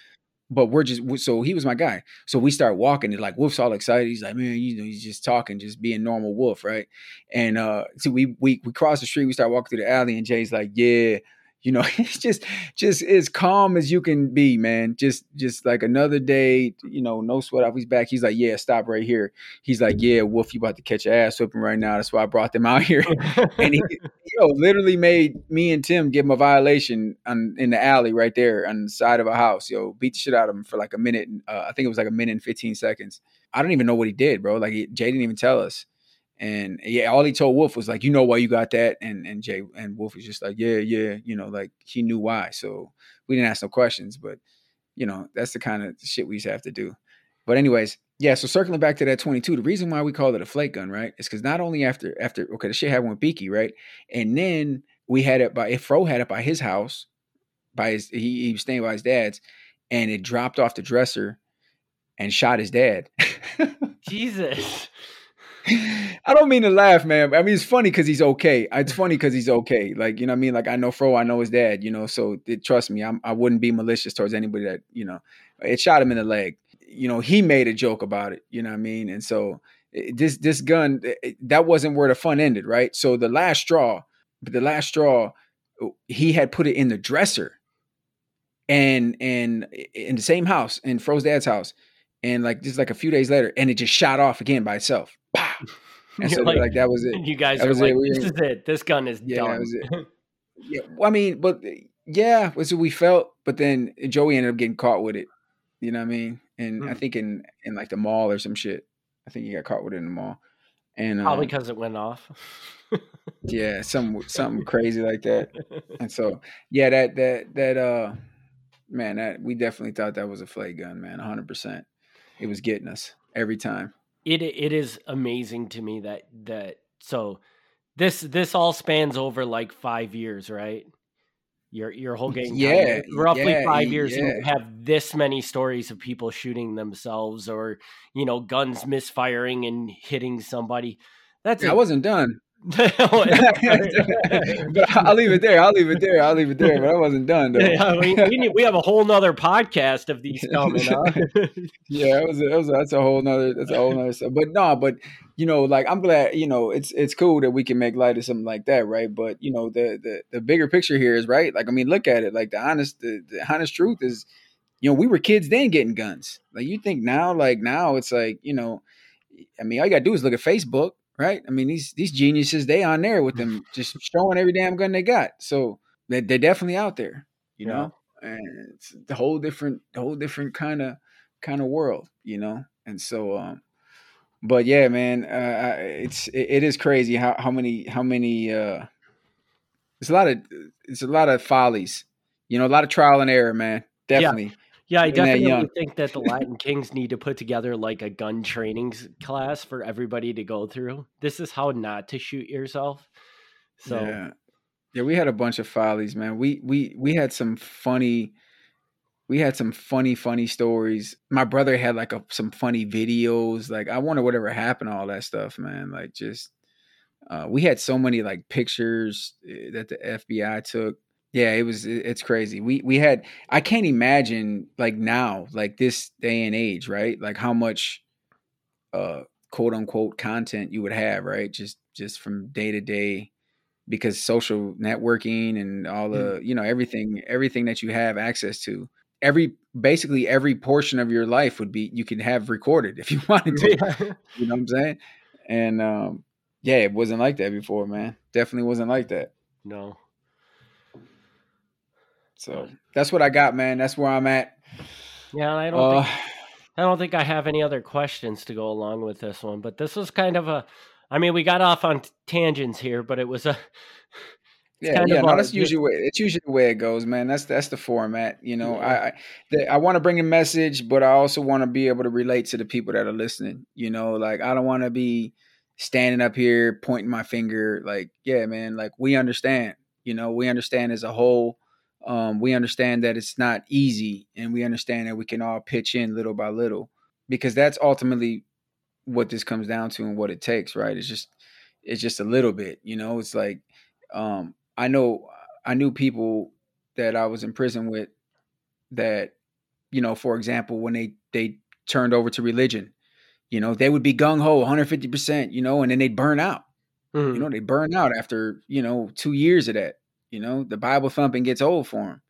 but we're just so he was my guy. So we start walking and like Wolf's all excited. He's like, man, you know, he's just talking, just being normal Wolf, right? And uh so we we we cross the street, we start walking through the alley, and Jay's like, yeah, you know, it's just just as calm as you can be, man. Just just like another day, you know, no sweat off his back. He's like, yeah, stop right here. He's like, yeah, Wolf, you about to catch your ass whipping right now. That's why I brought them out here. and he, yo, literally made me and Tim give him a violation on, in the alley right there on the side of a house. Yo, beat the shit out of him for like a minute. Uh, I think it was like a minute and fifteen seconds. I don't even know what he did, bro. Like he, Jay didn't even tell us. And yeah, all he told Wolf was like, you know why you got that? And and Jay and Wolf was just like, yeah, yeah, you know, like he knew why. So we didn't ask no questions, but you know, that's the kind of shit we used to have to do. But anyways, yeah. So circling back to that 22, the reason why we call it a flake gun, right, is because not only after after okay, the shit happened with Beaky, right, and then we had it by if Fro had it by his house, by his he, he was staying by his dad's, and it dropped off the dresser and shot his dad. Jesus. I don't mean to laugh, man. I mean, it's funny because he's okay. It's funny because he's okay. Like, you know I mean? Like, I know Fro, I know his dad, you know, so it, trust me, I'm, I wouldn't be malicious towards anybody that, you know, it shot him in the leg. You know, he made a joke about it, you know what I mean? And so this, this gun, that wasn't where the fun ended, right? So the last straw, the last straw, he had put it in the dresser and, and in the same house, in Fro's dad's house. And like, just like a few days later, and it just shot off again by itself and so like, like, that was it. You guys that are like, this is it. This gun is yeah, done. That was it. yeah, well, I mean, but yeah, was what we felt. But then Joey ended up getting caught with it. You know what I mean? And mm. I think in in like the mall or some shit. I think he got caught with it in the mall. And probably because um, it went off. yeah, some something crazy like that. And so yeah, that that that uh man, that we definitely thought that was a flake gun, man, hundred percent. It was getting us every time it it is amazing to me that that so this this all spans over like five years, right? your your whole game. Yeah, roughly yeah, five years, yeah. and have this many stories of people shooting themselves, or you know, guns misfiring and hitting somebody. That's I a- wasn't done. Yeah, but I'll leave it there. I'll leave it there. I'll leave it there. But I wasn't done though. we, we, need, we have a whole nother podcast of these coming. Huh? yeah, it was, it was that's a whole nother that's a whole nother stuff. But no, but you know, like I'm glad, you know, it's it's cool that we can make light of something like that, right? But you know, the the the bigger picture here is right. Like, I mean, look at it. Like the honest the, the honest truth is, you know, we were kids then getting guns. Like you think now, like now it's like, you know, I mean, all you gotta do is look at Facebook, right? I mean, these these geniuses, they on there with them just showing every damn gun they got. So they they're definitely out there, you Yeah. know? And it's the whole different whole different kind of kind of world, you know. And so, um, but yeah, man, uh, it's it, it is crazy how how many how many uh, it's a lot of it's a lot of follies, you know, a lot of trial and error, man. Definitely, Yeah, I Being that definitely think that the Latin Kings need to put together like a gun training class for everybody to go through. This is how not to shoot yourself. So yeah, yeah, we had a bunch of follies, man. We we we had some funny. We had some funny, funny stories. My brother had like a, some funny videos. Like I wonder whatever happened to all that stuff, man. Like just uh, we had so many like pictures eh, that the FBI took. Yeah, it was it's crazy. We we had I can't imagine like now, like this day and age, right? Like how much uh quote unquote content you would have, right? Just just from day to day because social networking and all the, you know, everything everything that you have access to. Every basically every portion of your life would be you could have recorded if you wanted to. You know what I'm saying? And um yeah, it wasn't like that before, man. Definitely wasn't like that. no. So that's what I got, man. That's where I'm at. Yeah, I don't Uh, think I don't think I have any other questions to go along with this one, but this was kind of a I mean, we got off on tangents here, but it was a yeah, yeah. No, that's usually way, it's usually the way it goes, man. That's that's the format. You know, I I, the, I want to bring a message, but I also want to be able to relate to the people that are listening. You know, like I don't want to be standing up here pointing my finger. Like, yeah, man. Like we understand. You know, we understand as a whole. Um, we understand that it's not easy, and we understand that we can all pitch in little by little, because that's ultimately what this comes down to and what it takes. Right? It's just it's just a little bit. You know, it's like um, I know I knew people that I was in prison with that, you know, for example, when they they turned over to religion, you know, they would be gung ho, 150 percent, you know, and then they'd burn out. Mhm. You know, they burn out after you know two years of that. You know, the Bible thumping gets old for him.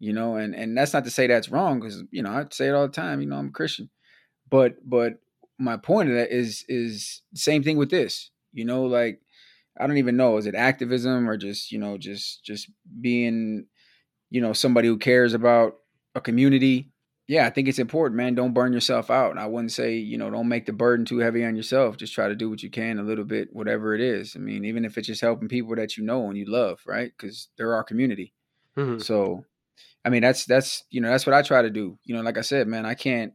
You know, and and that's not to say that's wrong because you know I say it all the time. You know, I'm a Christian, but but my point of that is is same thing with this. You know, like I don't even know is it activism or just you know just just being you know somebody who cares about a community. Yeah, I think it's important, man. Don't burn yourself out. And I wouldn't say, you know, don't make the burden too heavy on yourself. Just try to do what you can a little bit, whatever it is. I mean, even if it's just helping people that you know and you love, right? Because they're our community. Mhm. So, I mean, that's that's you know that's what I try to do. You know, like I said, man, I can't.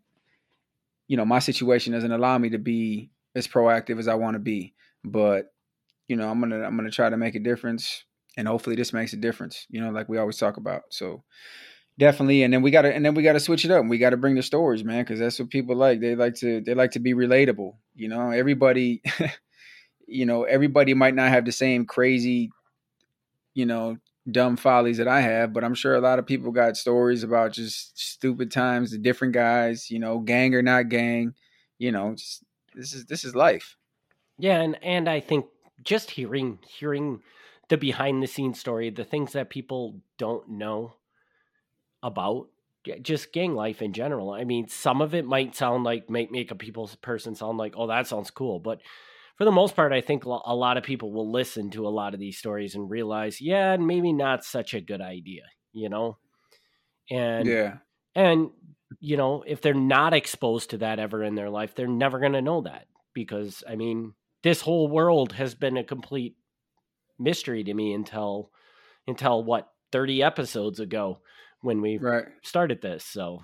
You know, my situation doesn't allow me to be as proactive as I want to be, but you know, I'm gonna I'm gonna try to make a difference, and hopefully, this makes a difference. You know, like we always talk about. So, definitely, and then we gotta and then we gotta switch it up. We gotta bring the stories, man, because that's what people like. They like to they like to be relatable. You know, everybody. you know, everybody might not have the same crazy, you know, dumb follies that I have, but I'm sure a lot of people got stories about just stupid times, the different guys, you know, gang or not gang, you know, just, this is this is life. Yeah, and and I think just hearing hearing the behind the scenes story, the things that people don't know about just gang life in general. I mean, some of it might sound like make make a people's person sound like, "Oh, that sounds cool," but for the most part, I think a lot of people will listen to a lot of these stories and realize, yeah, maybe not such a good idea, you know. And yeah. and you know, if they're not exposed to that ever in their life, they're never going to know that because I mean, this whole world has been a complete mystery to me until until what 30 episodes ago when we Right. started this. So,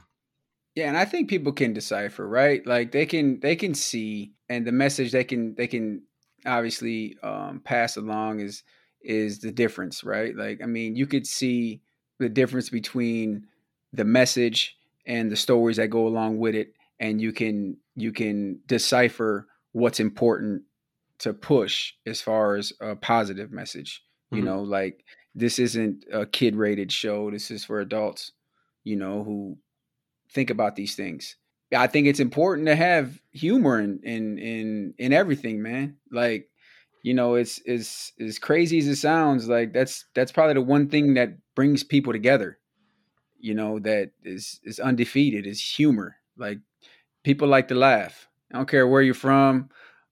Yeah, and I think people can decipher, right? Like they can they can see and the message they can they can obviously um pass along is is the difference, right? Like I mean, you could see the difference between the message and the stories that go along with it and you can you can decipher what's important to push as far as a positive message you mm-hmm. know like this isn't a kid rated show this is for adults you know who think about these things. I think it's important to have humor in in in, in everything man. Like you know it's as as crazy as it sounds like that's that's probably the one thing that brings people together you know that is is undefeated is humor. Like people like to laugh. I don't care where you're from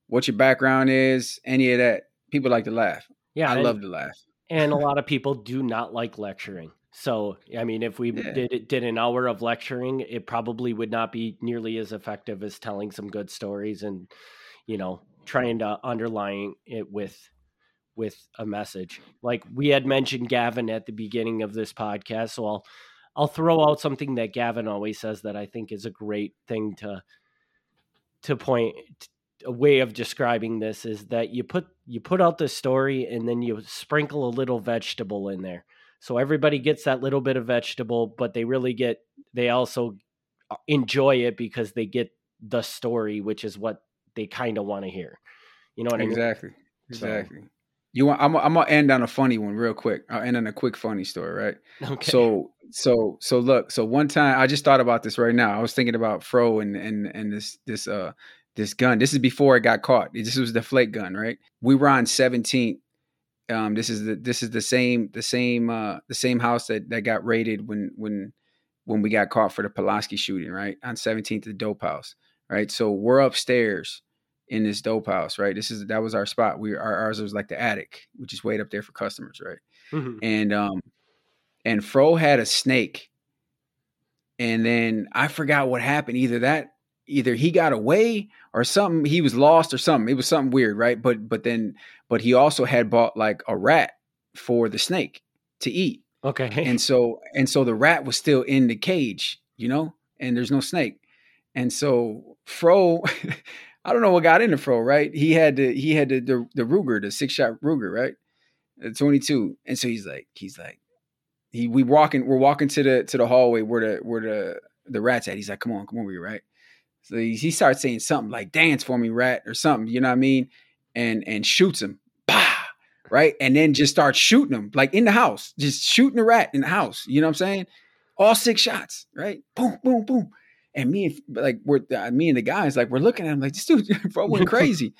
what your background is any of that. People like to laugh. Yeah i love to laugh and a lot of people do not like lecturing so i mean if we yeah. did did an hour of lecturing it probably would not be nearly as effective as telling some good stories and you know trying to underline it with with a message like we had mentioned gavin at the beginning of this podcast so i'll I'll throw out something that Gavin always says that I think is a great thing to to point a way of describing this is that you put you put out the story and then you sprinkle a little vegetable in there. So everybody gets that little bit of vegetable, but they really get they also uh, enjoy it because they get the story, which is what they kind of want to hear. You know what exactly. I mean? Exactly. So, you want? I'm, I'm gonna end on a funny one real quick. I'll end on a quick funny story, right? Okay. So so so look. So one time I just thought about this right now. I was thinking about Fro and and and this this uh this gun. This is before it got caught. This was the flake gun, right? We were on 17th. Um, this is the this is the same the same uh the same house that that got raided when when when we got caught for the Pulaski shooting, right? On 17th, the dope house, right? So we're upstairs in this dope house, right? This is that was our spot. We our, ours was like the attic, which is way up there for customers, right? Mm-hmm. And um and Fro had a snake. And then I forgot what happened. Either that either he got away or something he was lost or something. It was something weird, right? But but then but he also had bought like a rat for the snake to eat. Okay. And so and so the rat was still in the cage, you know, and there's no snake. And so Fro I don't know what got into Fro, right? He had the he had the the, the Ruger, the six shot Ruger, right? The 22. And so he's like, he's like, he we walking, we're walking to the to the hallway where the where the the rat's at. He's like, come on, come over here, right? So he, he starts saying something like dance for me, rat, or something, you know what I mean? And and shoots him. Bah! Right? And then just starts shooting him, like in the house, just shooting the rat in the house. You know what I'm saying? All six shots, right? Boom, boom, boom. And me and like we're uh, me and the guys like we're looking at him like this dude Fro went crazy.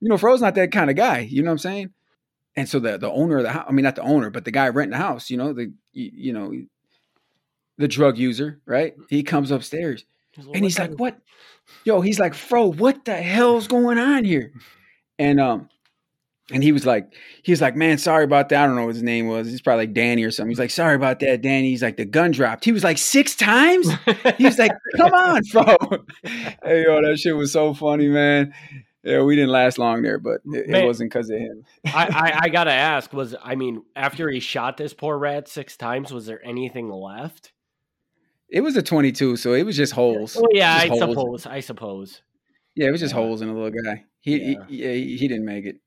you know, Fro's not that kind of guy. You know what I'm saying? And so the the owner of the house, I mean not the owner, but the guy renting the house, you know, the you, you know the drug user, right? He comes upstairs and he's like, "What? Yo, he's like, Fro, what the hell's going on here?" And um and he was like, he was like, man, sorry about that. I don't know what his name was. He's probably like Danny or something. He's like, sorry about that, Danny. He's like, the gun dropped. He was like six times. He was like, come on, bro. hey, yo, that shit was so funny, man. Yeah, we didn't last long there, but it, man, it wasn't because of him. I, I, I gotta ask, was I mean, after he shot this poor rat six times, was there anything left? It was a twenty-two, so it was just holes. Oh yeah, I holes. suppose. I suppose. Yeah, it was just yeah. holes in a little guy. He, yeah. he, he, he didn't make it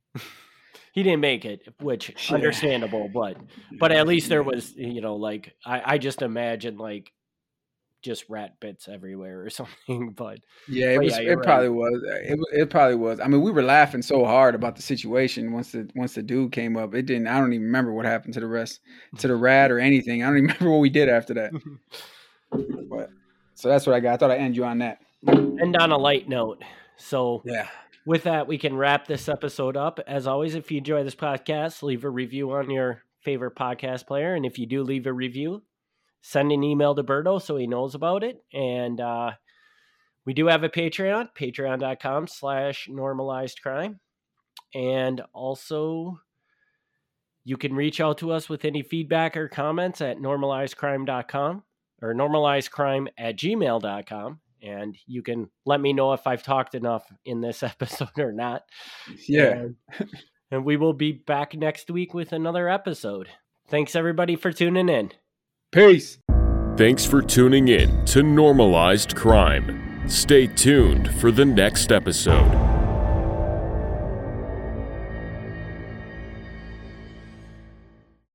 he didn't make it, which yeah. understandable, but but at least there was you know like I, I just imagine like just rat bits everywhere or something. But yeah, it but was. Yeah, it right. probably was. It it probably was. I mean, we were laughing so hard about the situation once the once the dude came up. It didn't. I don't even remember what happened to the rest, to the rat or anything. I don't even remember what we did after that. But so that's what I got. I thought I'd end you on that. End on a light note. So yeah, with that, we can wrap this episode up. As always, if you enjoy this podcast, leave a review on your favorite podcast player. And if you do leave a review, send an email to Berto so he knows about it. And uh, we do have a Patreon, patreon.com slash normalized crime. And also, you can reach out to us with any feedback or comments at normalizedcrime.com or normalizedcrime at gmail.com and you can let me know if I've talked enough in this episode or not. Yeah. And, and, we will be back next week with another episode. Thanks everybody for tuning in. Peace. Thanks for tuning in to Normalized Crime. Stay tuned for the next episode.